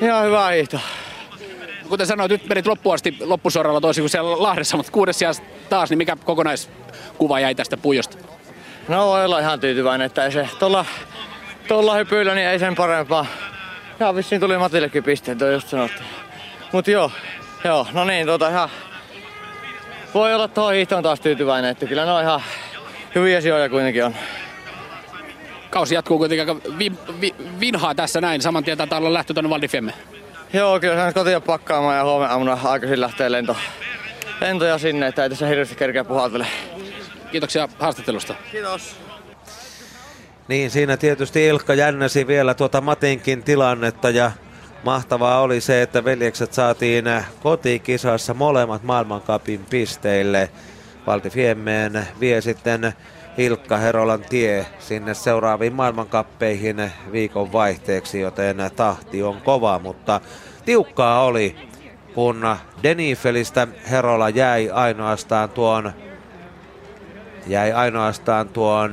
ihan hyvä hiihto. Kuten sanoit, nyt menit loppuun asti loppusuoralla toisin kuin siellä Lahdessa, mutta kuudes sijassa taas, niin mikä kokonaiskuva jäi tästä pujosta? No voi olla ihan tyytyväinen, että ei se tuolla, tuolla hypyillä niin ei sen parempaa. Ja vissiin tuli Matillekin pisteet, toi just sanottu. Mut joo, joo, no niin, tuota ihan... Voi olla tuohon hiihtoon taas tyytyväinen, että kyllä ne on ihan hyviä sijoja kuitenkin on. Kausi jatkuu kuitenkin aika vi, vi, vinhaa tässä näin. Saman tien taitaa olla lähtö tuonne Valdifiemme. Joo, kyllä se on kotiin pakkaamaan ja huomenna aamuna aikaisin lähtee lento, lentoja sinne, että ei tässä hirveästi kerkeä puhaltele. Kiitoksia haastattelusta. Kiitos. Niin, siinä tietysti Ilkka jännäsi vielä tuota Matinkin tilannetta ja mahtavaa oli se, että veljekset saatiin kotikisassa molemmat maailmankapin pisteille. Valti Fiemmeen vie sitten Hilkka Herolan tie sinne seuraaviin maailmankappeihin viikon vaihteeksi, joten tahti on kova, mutta tiukkaa oli, kun Denifelistä Herola jäi ainoastaan tuon jäi ainoastaan tuon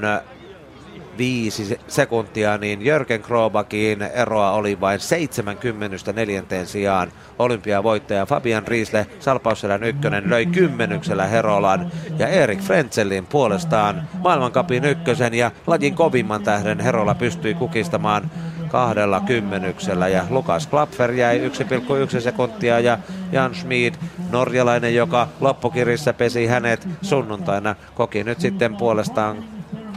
viisi sekuntia, niin Jörgen Krobakin eroa oli vain 74 sijaan. Olympiavoittaja Fabian Riisle Salpausselän ykkönen löi kymmenyksellä Herolan ja Erik Frenzelin puolestaan maailmankapin ykkösen ja lajin kovimman tähden Herola pystyi kukistamaan kahdella kymmenyksellä ja Lukas Klapfer jäi 1,1 sekuntia ja Jan Schmid, norjalainen, joka loppukirissä pesi hänet sunnuntaina, koki nyt sitten puolestaan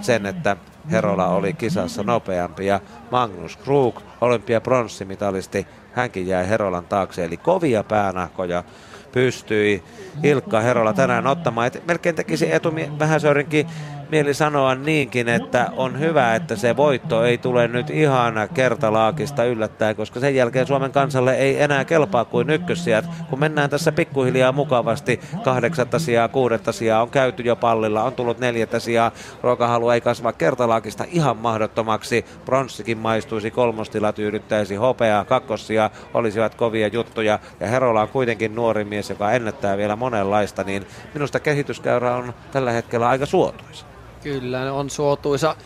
sen, että Herola oli kisassa nopeampi ja Magnus Krug, olympiapronssimitalisti, hänkin jäi Herolan taakse. Eli kovia päänahkoja pystyi Ilkka Herola tänään ottamaan. Et melkein tekisi Etu Vähäsörinkin mieli sanoa niinkin, että on hyvä, että se voitto ei tule nyt ihan kertalaakista yllättäen, koska sen jälkeen Suomen kansalle ei enää kelpaa kuin ykkössijat. Kun mennään tässä pikkuhiljaa mukavasti, kahdeksatta sijaa, kuudetta sijaa on käyty jo pallilla, on tullut neljättä sijaa, ruokahalu ei kasva kertalaakista ihan mahdottomaksi. Bronssikin maistuisi, kolmostila tyydyttäisi, hopea, kakkossia olisivat kovia juttuja ja Herola on kuitenkin nuori mies, joka ennättää vielä monenlaista, niin minusta kehityskäyrä on tällä hetkellä aika suotuisa. Kyllä, on suotuisa.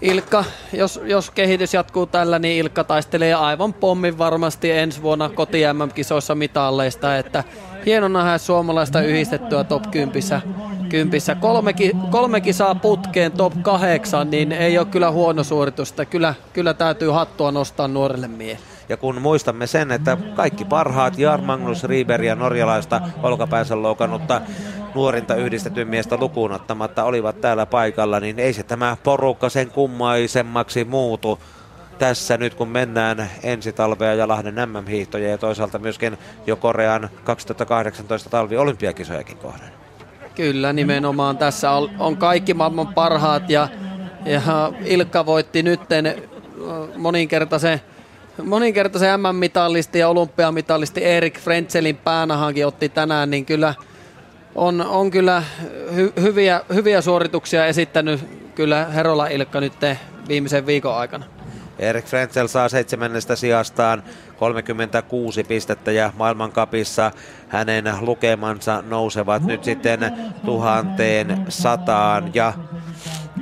Ilkka, jos, jos kehitys jatkuu tällä, niin Ilkka taistelee aivan pommin varmasti ensi vuonna koti kisoissa mitalleista, että hieno nähdä suomalaista yhdistettyä top 10. kympissä. Kolme, kolme kisaa putkeen top 8, niin ei ole kyllä huono suoritusta. Kyllä, kyllä täytyy hattua nostaa nuorelle miehelle. Ja kun muistamme sen, että kaikki parhaat Jar Magnus Rieber ja norjalaista olkapäänsä loukannutta nuorinta yhdistetyn miestä lukuun ottamatta olivat täällä paikalla, niin ei se tämä porukka sen kummaisemmaksi muutu tässä nyt kun mennään ensi talvea ja Lahden MM-hiihtoja ja toisaalta myöskin jo Korean 2018 talvi olympiakisojakin kohden. Kyllä, nimenomaan tässä on kaikki maailman parhaat ja, ja Ilkka voitti nytten moninkertaisen moninkertaisen MM-mitallisti ja olympiamitalisti Erik Frenzelin päänahankin otti tänään, niin kyllä on, on kyllä hy, hyviä, hyviä suorituksia esittänyt kyllä Herola Ilkka nyt viimeisen viikon aikana. Erik Frenzel saa seitsemännestä sijastaan 36 pistettä ja maailmankapissa hänen lukemansa nousevat nyt sitten tuhanteen sataan ja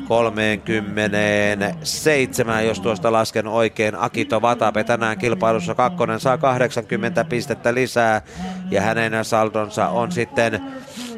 37, jos tuosta lasken oikein. Akito Vatape tänään kilpailussa kakkonen saa 80 pistettä lisää ja hänen saldonsa on sitten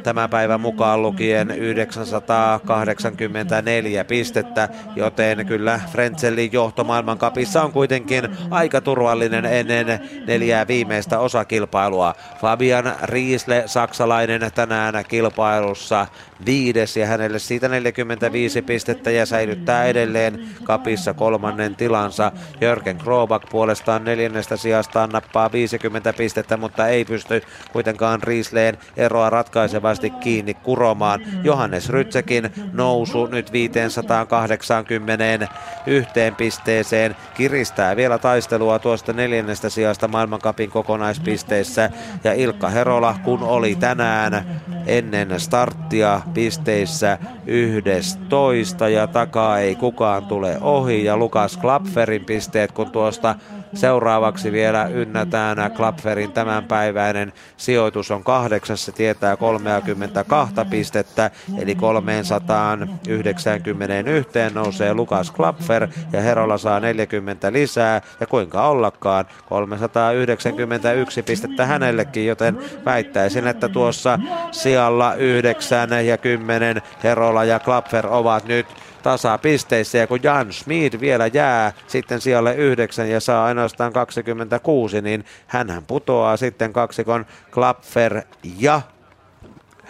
tämän päivän mukaan lukien 984 pistettä, joten kyllä Frenzelin johto maailmankapissa on kuitenkin aika turvallinen ennen neljää viimeistä osakilpailua. Fabian Riisle, saksalainen tänään kilpailussa viides ja hänelle siitä 45 pistettä ja säilyttää edelleen kapissa kolmannen tilansa. Jörgen Krobak puolestaan neljännestä sijastaan nappaa 50 pistettä, mutta ei pysty kuitenkaan Riisleen eroa ratkaisevasti kiinni kuromaan. Johannes Rytsekin nousu nyt 580 yhteen pisteeseen. Kiristää vielä taistelua tuosta neljännestä sijasta maailmankapin kokonaispisteissä ja Ilkka Herola kun oli tänään ennen starttia pisteissä 11 ja takaa ei kukaan tule ohi. Ja Lukas Klapferin pisteet kun tuosta Seuraavaksi vielä ynnätään Klapferin tämänpäiväinen sijoitus on kahdeksassa, tietää 32 pistettä, eli 391 nousee Lukas Klapfer ja Herola saa 40 lisää. Ja kuinka ollakaan 391 pistettä hänellekin, joten väittäisin, että tuossa sijalla 9 ja 10 Herola ja Klapfer ovat nyt tasapisteissä ja kun Jan Schmid vielä jää sitten sijalle 9 ja saa ainoastaan 26, niin hän putoaa sitten kaksikon Klapfer ja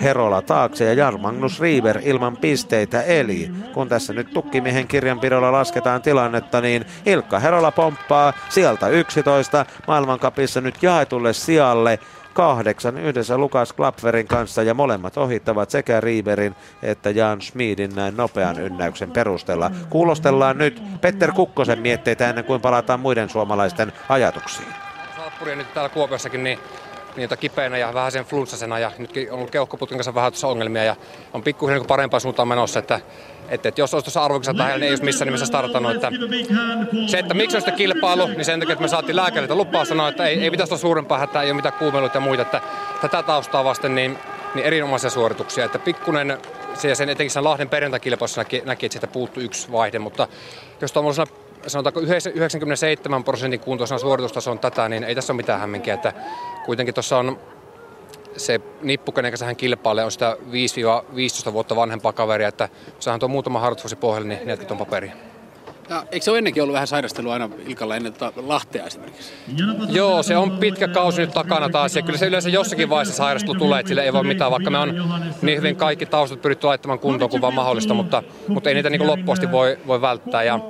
Herola taakse ja Jan Magnus Riiber ilman pisteitä. Eli kun tässä nyt tukkimiehen kirjanpidolla lasketaan tilannetta, niin Ilkka Herola pomppaa sieltä 11 maailmankapissa nyt jaetulle sijalle kahdeksan yhdessä Lukas Klapferin kanssa ja molemmat ohittavat sekä Riiberin että Jan Schmidin näin nopean ynnäyksen perusteella. Kuulostellaan nyt Petter Kukkosen mietteitä ennen kuin palataan muiden suomalaisten ajatuksiin. Salppuri nyt täällä Kuopiossakin niin niitä kipeänä ja vähän sen flunssasena ja nytkin on ollut keuhkoputken kanssa vähän ongelmia ja on pikkuhiljaa niin parempaan suuntaan menossa, että että, että jos olisi tuossa arvokisa tähän, niin ei olisi missään nimessä startannut. Että se, että miksi sitä kilpailu, niin sen takia, että me saatiin lääkäriltä lupaa sanoa, että ei, ei pitäisi olla suurempaa hätää, ei ole mitään kuumeiluita ja muita. Että tätä taustaa vasten niin, niin erinomaisia suorituksia. Että pikkunen se ja sen etenkin sen Lahden perjantakilpailussa näki, näki, että siitä puuttuu yksi vaihde, mutta jos tuommoisena sanotaanko 97 prosentin kuntoisena on tätä, niin ei tässä ole mitään hämminkiä. Että kuitenkin tuossa on se nippu, kenen kanssa hän kilpailee, on sitä 5-15 vuotta vanhempaa kaveria, että sehän tuo muutama harjoitusvuosi pohjalle, niin 40 on paperia. Ja eikö se ole ennenkin ollut vähän sairastelua aina Ilkalla ennen tota Lahtea esimerkiksi? Joo, se on pitkä kausi nyt takana taas ja kyllä se yleensä jossakin vaiheessa sairastelu tulee, että sille ei voi mitään, vaikka me on niin hyvin kaikki taustat pyritty laittamaan kuntoon kuin vaan mahdollista, mutta, mutta ei niitä niin loppuasti voi, voi välttää. Ja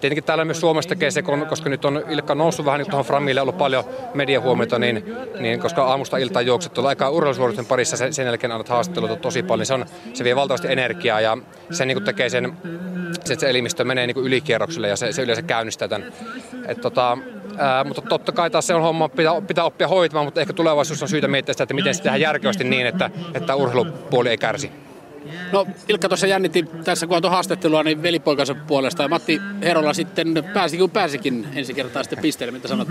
tietenkin täällä myös Suomessa tekee se, koska nyt on Ilkka noussut vähän niin tuohon Framille, ollut paljon mediahuomiota, niin, niin koska aamusta iltaan juokset tuolla aika urheilusuoritusten parissa, sen, sen jälkeen annat haastatteluita tosi paljon, niin se, on, se vie valtavasti energiaa ja se niin tekee sen, se, että se elimistö menee niin ylikierrokselle ja se, se yleensä käynnistää tämän. Et tota, ää, mutta totta kai taas se on homma, pitää, pitää oppia hoitamaan, mutta ehkä tulevaisuudessa on syytä miettiä sitä, että miten se tehdään järkevästi niin, että, että urheilupuoli ei kärsi. No Ilkka tuossa jännitti tässä kun on haastattelua niin velipoikansa puolesta ja Matti Herola sitten pääsi kun pääsikin ensi kertaa sitten pisteelle, mitä sanot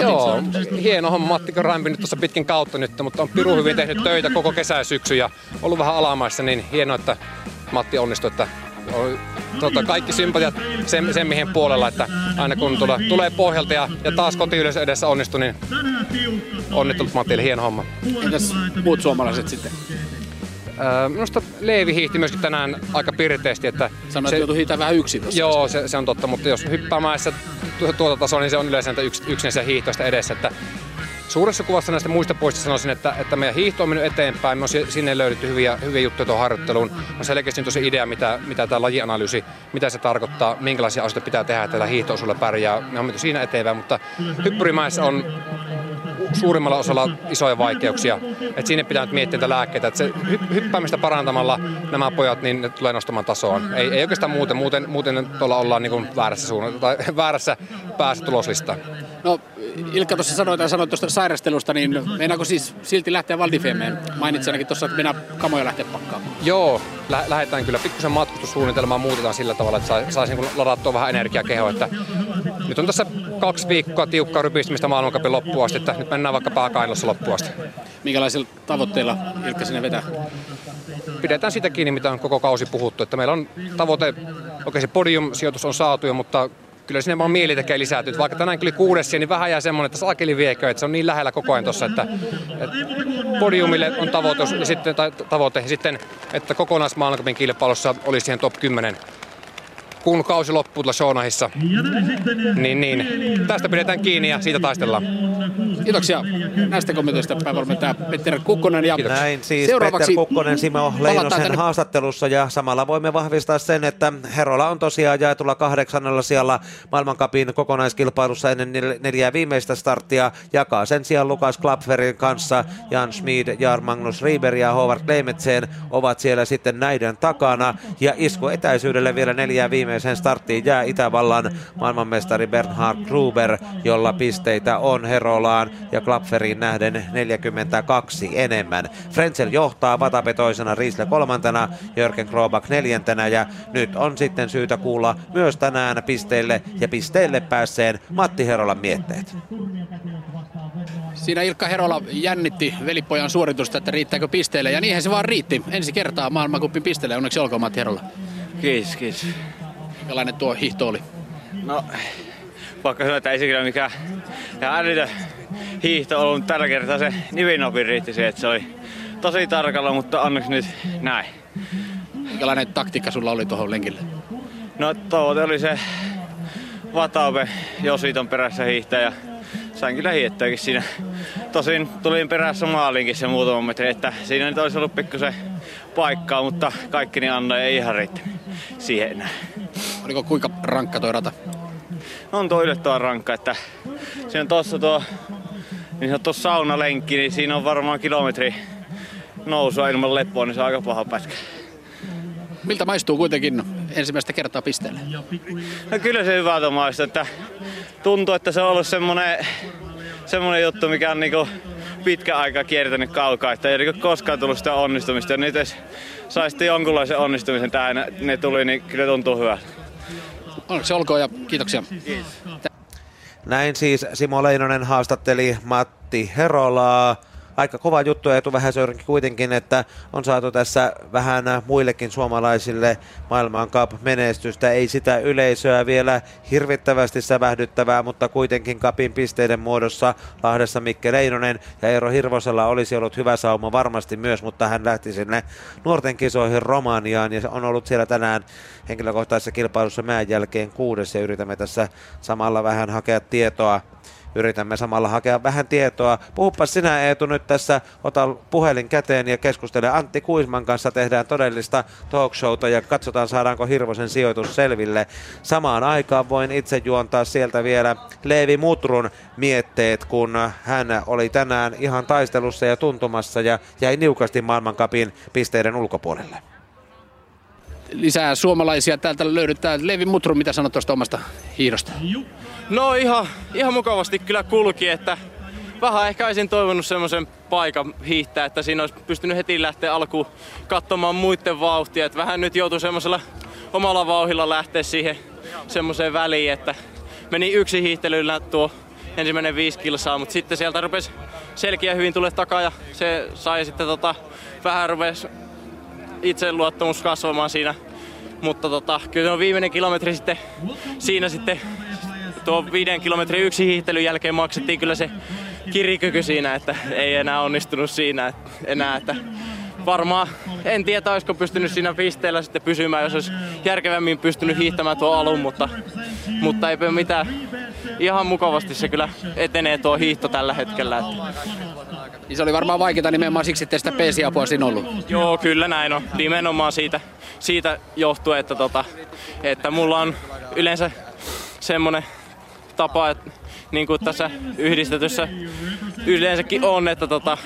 Joo, hieno homma. Matti on rämpinyt tuossa pitkin kautta nyt, mutta on piru hyvin tehnyt töitä koko kesä ja syksy ja ollut vähän alamaissa, niin hienoa, että Matti onnistui, että tota, kaikki sympatiat sen, sen mihin puolella, että aina kun tule, tulee pohjalta ja, ja taas kotiyleisö edessä onnistui, niin onnittelut Matille, hieno homma. Entäs muut suomalaiset sitten? Minusta Leevi hiihti myöskin tänään aika pirteesti. Että Sanoit, että joutui vähän yksin tossa. Joo, se, se, on totta, mutta jos hyppäämäessä tuota tasoa, niin se on yleensä yks, yksinäisiä hiihtoista edessä. Että suuressa kuvassa näistä muista poista sanoisin, että, että meidän hiihto on mennyt eteenpäin. Me on sinne löydetty hyviä, hyviä juttuja tuohon harjoitteluun. On selkeästi tosi idea, mitä, mitä tämä lajianalyysi, mitä se tarkoittaa, minkälaisia asioita pitää tehdä, että tämä hiihto pärjää. Me on menty siinä eteenpäin, mutta hyppyrimäessä on suurimmalla osalla isoja vaikeuksia. Et sinne pitää nyt miettiä lääkkeitä. Et se hyppäämistä parantamalla nämä pojat niin ne tulee nostamaan tasoa. Ei, ei oikeastaan muuten. Muuten, muuten tuolla ollaan niin väärässä, suunnan, tai <laughs> väärässä päässä tuloslistaan. No Ilkka tuossa sanoi tai sanoi tuosta sairastelusta, niin meinaako siis silti lähteä Valdifemeen? Mainitsin ainakin tuossa, että mennään kamoja lähteä pakkaamaan. Joo, lä- lähdetään kyllä. Pikkusen matkustussuunnitelmaa muutetaan sillä tavalla, että saisin sais niin ladattua vähän energiakehoa. Että nyt on tässä kaksi viikkoa tiukkaa rypistymistä maailmankapin loppuun asti, että nyt mennään vaikka pääkainlossa loppuun asti. Minkälaisilla tavoitteilla Ilkka sinne vetää? Pidetään sitä kiinni, mitä on koko kausi puhuttu. Että meillä on tavoite, okei se podium-sijoitus on saatu jo, mutta kyllä sinne vaan mieli tekee lisääntynyt. Vaikka tänään kyllä kuudes niin vähän jää semmoinen, että saakeli viekö, että se on niin lähellä koko ajan tuossa, että, että podiumille on tavoite, ja sitten, tai, tavoite, sitten että kokonaismaailmankapin kilpailussa olisi siihen top 10 kun kausi loppuu tuolla Shoonahissa. Niin, niin. Tästä pidetään kiinni ja siitä taistellaan. Kiitoksia näistä kommentoista päävalmentaja Petter Kukkonen. Ja Näin siis Petter Kukkonen Simo Leinosen haastattelussa ja samalla voimme vahvistaa sen, että Herola on tosiaan jaetulla kahdeksannella siellä maailmankapin kokonaiskilpailussa ennen neljää viimeistä starttia. Jakaa sen sijaan Lukas Klapferin kanssa Jan Schmid, Jar Magnus Rieber ja Howard Kleimetsen ovat siellä sitten näiden takana. Ja isku etäisyydelle vielä neljää viimeiseen starttiin jää Itävallan maailmanmestari Bernhard Gruber, jolla pisteitä on Herolaan ja Klapferiin nähden 42 enemmän. Frenzel johtaa vatapetoisena, Riisle kolmantena, Jörgen Krobak neljäntenä ja nyt on sitten syytä kuulla myös tänään pisteille ja pisteille päässeen Matti Herolan mietteet. Siinä Ilkka Herola jännitti velipojan suoritusta, että riittääkö pisteille. Ja niinhän se vaan riitti. Ensi kertaa maailmankupin pisteille. Onneksi olkoon Matti Herola. Kiitos, kiitos. Minkälainen tuo hiihto oli? No, vaikka sanoa, että ei se kyllä mikään älytön hiihto ollut, tällä kertaa se nivinopin riitti se, että se oli tosi tarkalla, mutta onneksi nyt näin. Minkälainen taktiikka sulla oli tuohon lenkille? No tavoite oli se Vataupe Jositon perässä hiihtää ja sain kyllä hiittääkin siinä. Tosin tulin perässä maalinkin se muutama metri, että siinä nyt olisi ollut pikkusen paikkaa, mutta kaikki niin annoi ei ihan riitti siihen enää. Oliko kuinka rankka toi rata? On tuo yllättävän rankka, että siinä on tuossa tuo niin sanottu saunalenkki, niin siinä on varmaan kilometri nousua ilman leppoa, niin se on aika paha pätkä. Miltä maistuu kuitenkin ensimmäistä kertaa pisteelle? No kyllä se hyvältä maistuu, että tuntuu, että se on ollut semmonen, semmonen juttu, mikä on niinku pitkä aika kiertänyt kaukaa, että ei niinku koskaan tullut sitä onnistumista. Ja nyt jos saisi jonkunlaisen onnistumisen tähän, ne tuli, niin kyllä tuntuu hyvältä. Onneksi olkoon ja kiitoksia. Kiitos. Näin siis Simo Leinonen haastatteli Matti Herolaa aika kova juttu Eetu Vähäsöyrinkin kuitenkin, että on saatu tässä vähän muillekin suomalaisille maailman Cup-menestystä. Ei sitä yleisöä vielä hirvittävästi sävähdyttävää, mutta kuitenkin Cupin pisteiden muodossa Lahdessa Mikke Leinonen ja Eero Hirvosella olisi ollut hyvä sauma varmasti myös, mutta hän lähti sinne nuorten kisoihin Romaniaan ja on ollut siellä tänään henkilökohtaisessa kilpailussa mäen jälkeen kuudes ja yritämme tässä samalla vähän hakea tietoa yritämme samalla hakea vähän tietoa. Puhupa sinä Eetu nyt tässä, ota puhelin käteen ja keskustele Antti Kuisman kanssa, tehdään todellista talkshowta ja katsotaan saadaanko Hirvosen sijoitus selville. Samaan aikaan voin itse juontaa sieltä vielä Leevi Mutrun mietteet, kun hän oli tänään ihan taistelussa ja tuntumassa ja jäi niukasti maailmankapin pisteiden ulkopuolelle lisää suomalaisia täältä löydetään. Levi Mutru, mitä sanot tuosta omasta hiidosta? No ihan, ihan mukavasti kyllä kulki, että vähän ehkä olisin toivonut semmoisen paikan hiihtää, että siinä olisi pystynyt heti lähteä alkuun katsomaan muiden vauhtia. Että vähän nyt joutui semmoisella omalla vauhilla lähteä siihen semmoiseen väliin, että meni yksi hiihtelyllä tuo ensimmäinen viisi kilsaa, mutta sitten sieltä rupesi selkeä hyvin tulee takaa ja se sai sitten tota, vähän rupesi itseluottamus kasvamaan siinä. Mutta tota, kyllä on viimeinen kilometri sitten siinä sitten tuo viiden kilometrin yksi hiihtelyn jälkeen maksettiin kyllä se kirikyky siinä, että ei enää onnistunut siinä enää, että varmaan en tiedä, olisiko pystynyt siinä pisteellä sitten pysymään, jos olisi järkevämmin pystynyt hiihtämään tuo alun, mutta, mutta eipä mitään. Ihan mukavasti se kyllä etenee tuo hiihto tällä hetkellä. Että. Niin se oli varmaan vaikeaa nimenomaan siksi, että sitä peesiapua siinä ollut. Joo, kyllä näin on. Nimenomaan siitä, siitä johtuen, että, tota, että mulla on yleensä semmoinen tapa, että niin kuin tässä yhdistetyssä yleensäkin on, että tota,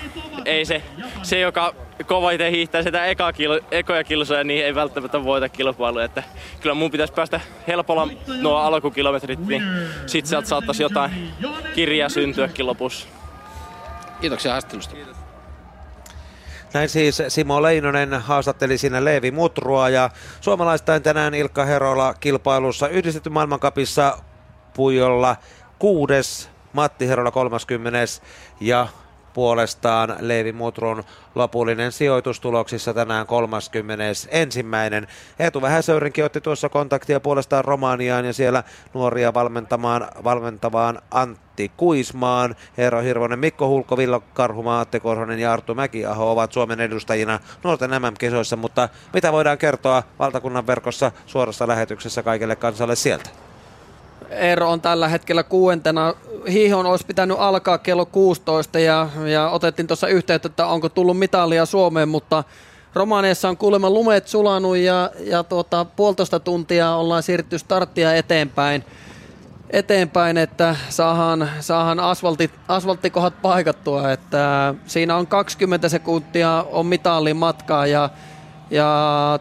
ei se, se joka koviten hiihtää sitä eka kilo, ekoja kilsoja, niin ei välttämättä voita kilpailuja. Että kyllä mun pitäisi päästä helpolla nuo alkukilometrit, niin sit sieltä saattaisi jotain kirjaa syntyäkin lopussa. Kiitoksia haastattelusta. Näin siis Simo Leinonen haastatteli siinä Leevi Mutrua ja suomalaistain tänään Ilkka Herola kilpailussa yhdistetty maailmankapissa Pujolla kuudes, Matti Herola 30 ja puolestaan Leevi Mutron lopullinen sijoitustuloksissa tänään 31. Eetu Vähäsöyrinkin otti tuossa kontaktia puolestaan Romaniaan ja siellä nuoria valmentamaan, valmentavaan Antti Kuismaan, Eero Hirvonen, Mikko Hulko, Villo Karhumaa, Atte Korhonen ja Arttu Mäkiaho ovat Suomen edustajina nuorten MM-kisoissa, mutta mitä voidaan kertoa valtakunnan verkossa suorassa lähetyksessä kaikille kansalle sieltä? Eero on tällä hetkellä kuuentena. Hiihon olisi pitänyt alkaa kello 16 ja, ja otettiin tuossa yhteyttä, että onko tullut mitalia Suomeen, mutta Romaniassa on kuulemma lumet sulanut ja, ja tuota, puolitoista tuntia ollaan siirtynyt starttia eteenpäin, eteenpäin että saadaan, saadaan asfaltti, asfalttikohat paikattua. Että siinä on 20 sekuntia on mitallin matkaa ja, ja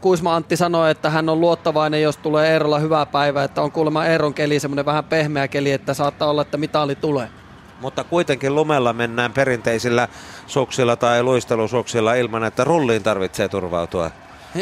Kuisma Antti sanoi, että hän on luottavainen, jos tulee Eerolla hyvä päivä, että on kuulemma Eeron keli semmoinen vähän pehmeä keli, että saattaa olla, että mitali tulee. Mutta kuitenkin lumella mennään perinteisillä suksilla tai luistelusuksilla ilman, että rulliin tarvitsee turvautua.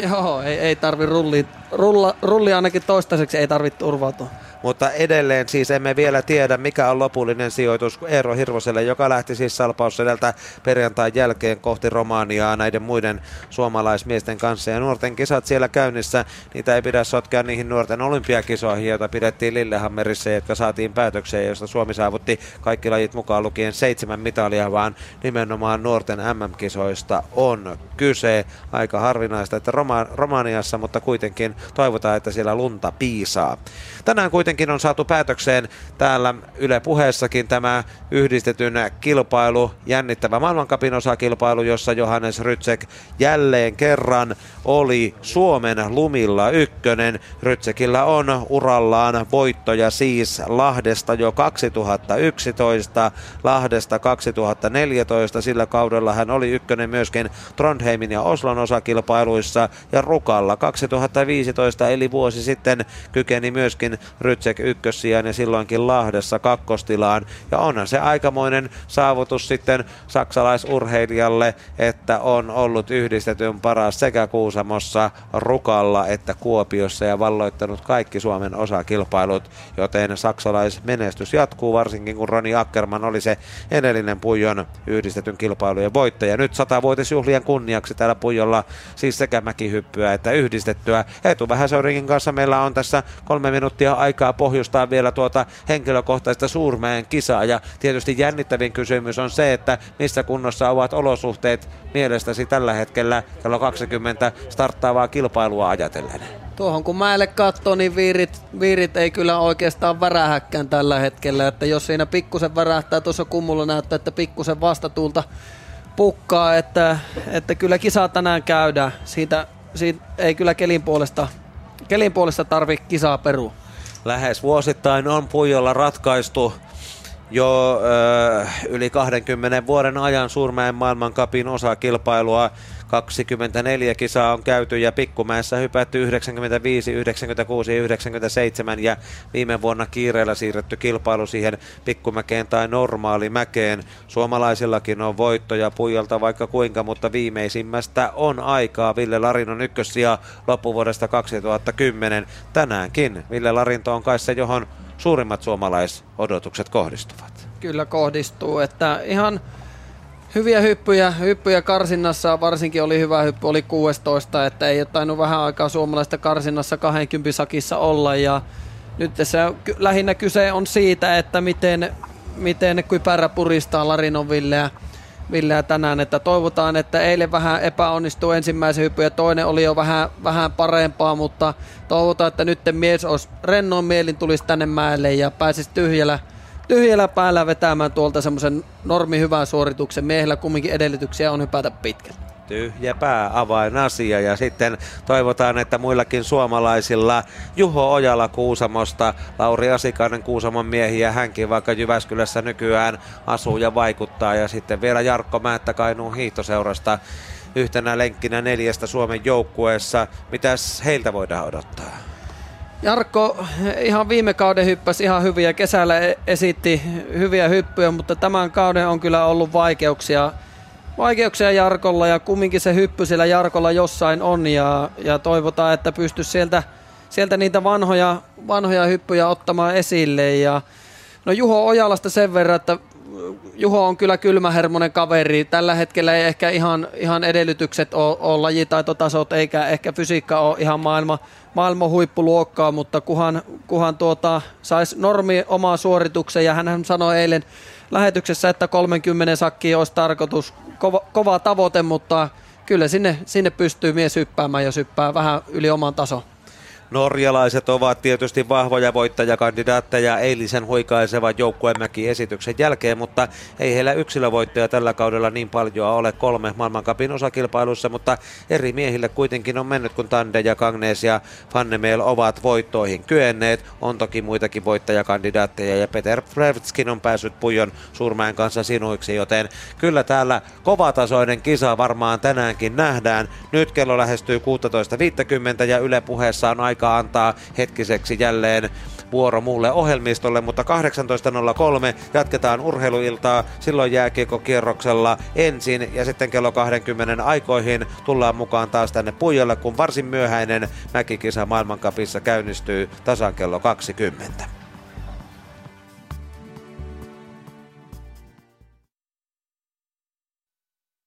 Joo, ei, ei tarvi rulli, rulla, rulli ainakin toistaiseksi ei tarvitse turvautua mutta edelleen siis emme vielä tiedä, mikä on lopullinen sijoitus Eero Hirvoselle, joka lähti siis salpaussedeltä perjantain jälkeen kohti Romaniaa näiden muiden suomalaismiesten kanssa. Ja nuorten kisat siellä käynnissä, niitä ei pidä sotkea niihin nuorten olympiakisoihin, joita pidettiin Lillehammerissa, jotka saatiin päätökseen, josta Suomi saavutti kaikki lajit mukaan lukien seitsemän mitalia, vaan nimenomaan nuorten MM-kisoista on kyse. Aika harvinaista, että Roma- Romaniassa, mutta kuitenkin toivotaan, että siellä lunta piisaa. Tänään kuitenkin on saatu päätökseen täällä Yle puheessakin tämä yhdistetyn kilpailu, jännittävä maailmankapin osakilpailu, jossa Johannes Rytsek jälleen kerran oli Suomen lumilla ykkönen. Rytsekillä on urallaan voittoja siis Lahdesta jo 2011, Lahdesta 2014. Sillä kaudella hän oli ykkönen myöskin Trondheimin ja Oslon osakilpailuissa ja Rukalla 2015 eli vuosi sitten kykeni myöskin Rytsek ykkössijaan ja silloinkin Lahdessa kakkostilaan. Ja onhan se aikamoinen saavutus sitten saksalaisurheilijalle, että on ollut yhdistetyn paras sekä Kuusamossa, Rukalla että Kuopiossa ja valloittanut kaikki Suomen osakilpailut, joten saksalaismenestys jatkuu varsinkin kun Roni Ackerman oli se edellinen Pujon yhdistetyn kilpailujen voittaja. Nyt satavuotisjuhlien kunniaksi täällä Pujolla siis sekä mäkihyppyä että yhdistettyä. Etu Vähäsöringin kanssa meillä on tässä kolme minuuttia aikaa pohjustaa vielä tuota henkilökohtaista suurmäen kisaa. Ja tietysti jännittävin kysymys on se, että missä kunnossa ovat olosuhteet mielestäsi tällä hetkellä kello 20 starttaavaa kilpailua ajatellen? Tuohon kun mäelle katsoo, niin viirit, viirit ei kyllä oikeastaan värähäkään tällä hetkellä. Että jos siinä pikkusen värähtää, tuossa kummulla näyttää, että pikkusen vastatuulta pukkaa, että, että kyllä kisaa tänään käydään. Siitä, siitä ei kyllä kelin puolesta, kelin puolesta tarvi kisaa perua lähes vuosittain on Pujolla ratkaistu jo ö, yli 20 vuoden ajan Suurmäen maailmankapin osakilpailua 24 kisaa on käyty ja Pikkumäessä hypätty 95, 96 ja 97 ja viime vuonna kiireellä siirretty kilpailu siihen Pikkumäkeen tai normaalimäkeen. Suomalaisillakin on voittoja puijalta vaikka kuinka, mutta viimeisimmästä on aikaa. Ville Larinon ykkössiä loppuvuodesta 2010. Tänäänkin Ville Larinto on kai se, johon suurimmat suomalaisodotukset kohdistuvat. Kyllä kohdistuu, että ihan hyviä hyppyjä, hyppyjä karsinnassa, varsinkin oli hyvä hyppy, oli 16, että ei ole tainnut vähän aikaa suomalaista karsinnassa 20 sakissa olla. Ja nyt se lähinnä kyse on siitä, että miten, miten kypärä puristaa Larinon Villeä, Villeä tänään, että toivotaan, että eilen vähän epäonnistui ensimmäisen hyppy ja toinen oli jo vähän, vähän parempaa, mutta toivotaan, että nyt mies olisi rennoin mielin tulisi tänne mäelle ja pääsisi tyhjällä tyhjällä päällä vetämään tuolta semmoisen normi hyvän suorituksen. Miehellä kumminkin edellytyksiä on hypätä pitkälle. Tyhjä pää avainasia ja sitten toivotaan, että muillakin suomalaisilla Juho Ojala Kuusamosta, Lauri Asikainen Kuusamon miehiä, hänkin vaikka Jyväskylässä nykyään asuu ja vaikuttaa ja sitten vielä Jarkko Määttä Kainuun hiihtoseurasta yhtenä lenkkinä neljästä Suomen joukkueessa. Mitäs heiltä voidaan odottaa? Jarkko ihan viime kauden hyppäsi ihan hyviä. Kesällä e- esitti hyviä hyppyjä, mutta tämän kauden on kyllä ollut vaikeuksia, vaikeuksia Jarkolla ja kumminkin se hyppy siellä Jarkolla jossain on ja, ja toivotaan, että pystyisi sieltä, sieltä niitä vanhoja, vanhoja hyppyjä ottamaan esille. Ja, no Juho Ojalasta sen verran, että Juho on kyllä kylmähermonen kaveri. Tällä hetkellä ei ehkä ihan, ihan edellytykset ole, ole lajitaitotasot eikä ehkä fysiikka ole ihan maailma, maailman huippuluokkaa, mutta kuhan, kuhan tuota, saisi normi omaa suorituksen ja hän sanoi eilen lähetyksessä, että 30 sakki olisi tarkoitus. Kova, kova tavoite, mutta kyllä sinne, sinne pystyy mies hyppäämään, jos hyppää vähän yli oman tason. Norjalaiset ovat tietysti vahvoja voittajakandidaatteja eilisen huikaisevan joukkuemäki esityksen jälkeen, mutta ei heillä yksilövoittoja tällä kaudella niin paljon ole kolme maailmankapin osakilpailussa, mutta eri miehille kuitenkin on mennyt, kun Tande ja Kangnes ja Fannemel ovat voittoihin kyenneet. On toki muitakin voittajakandidaatteja ja Peter Frevskin on päässyt Pujon Surmäen kanssa sinuiksi, joten kyllä täällä kovatasoinen kisa varmaan tänäänkin nähdään. Nyt kello lähestyy 16.50 ja Yle puheessa on aika aika antaa hetkiseksi jälleen vuoro muulle ohjelmistolle, mutta 18.03 jatketaan urheiluiltaa silloin jääkiekokierroksella ensin ja sitten kello 20 aikoihin tullaan mukaan taas tänne Puijalle, kun varsin myöhäinen mäkikisa maailmankapissa käynnistyy tasan kello 20.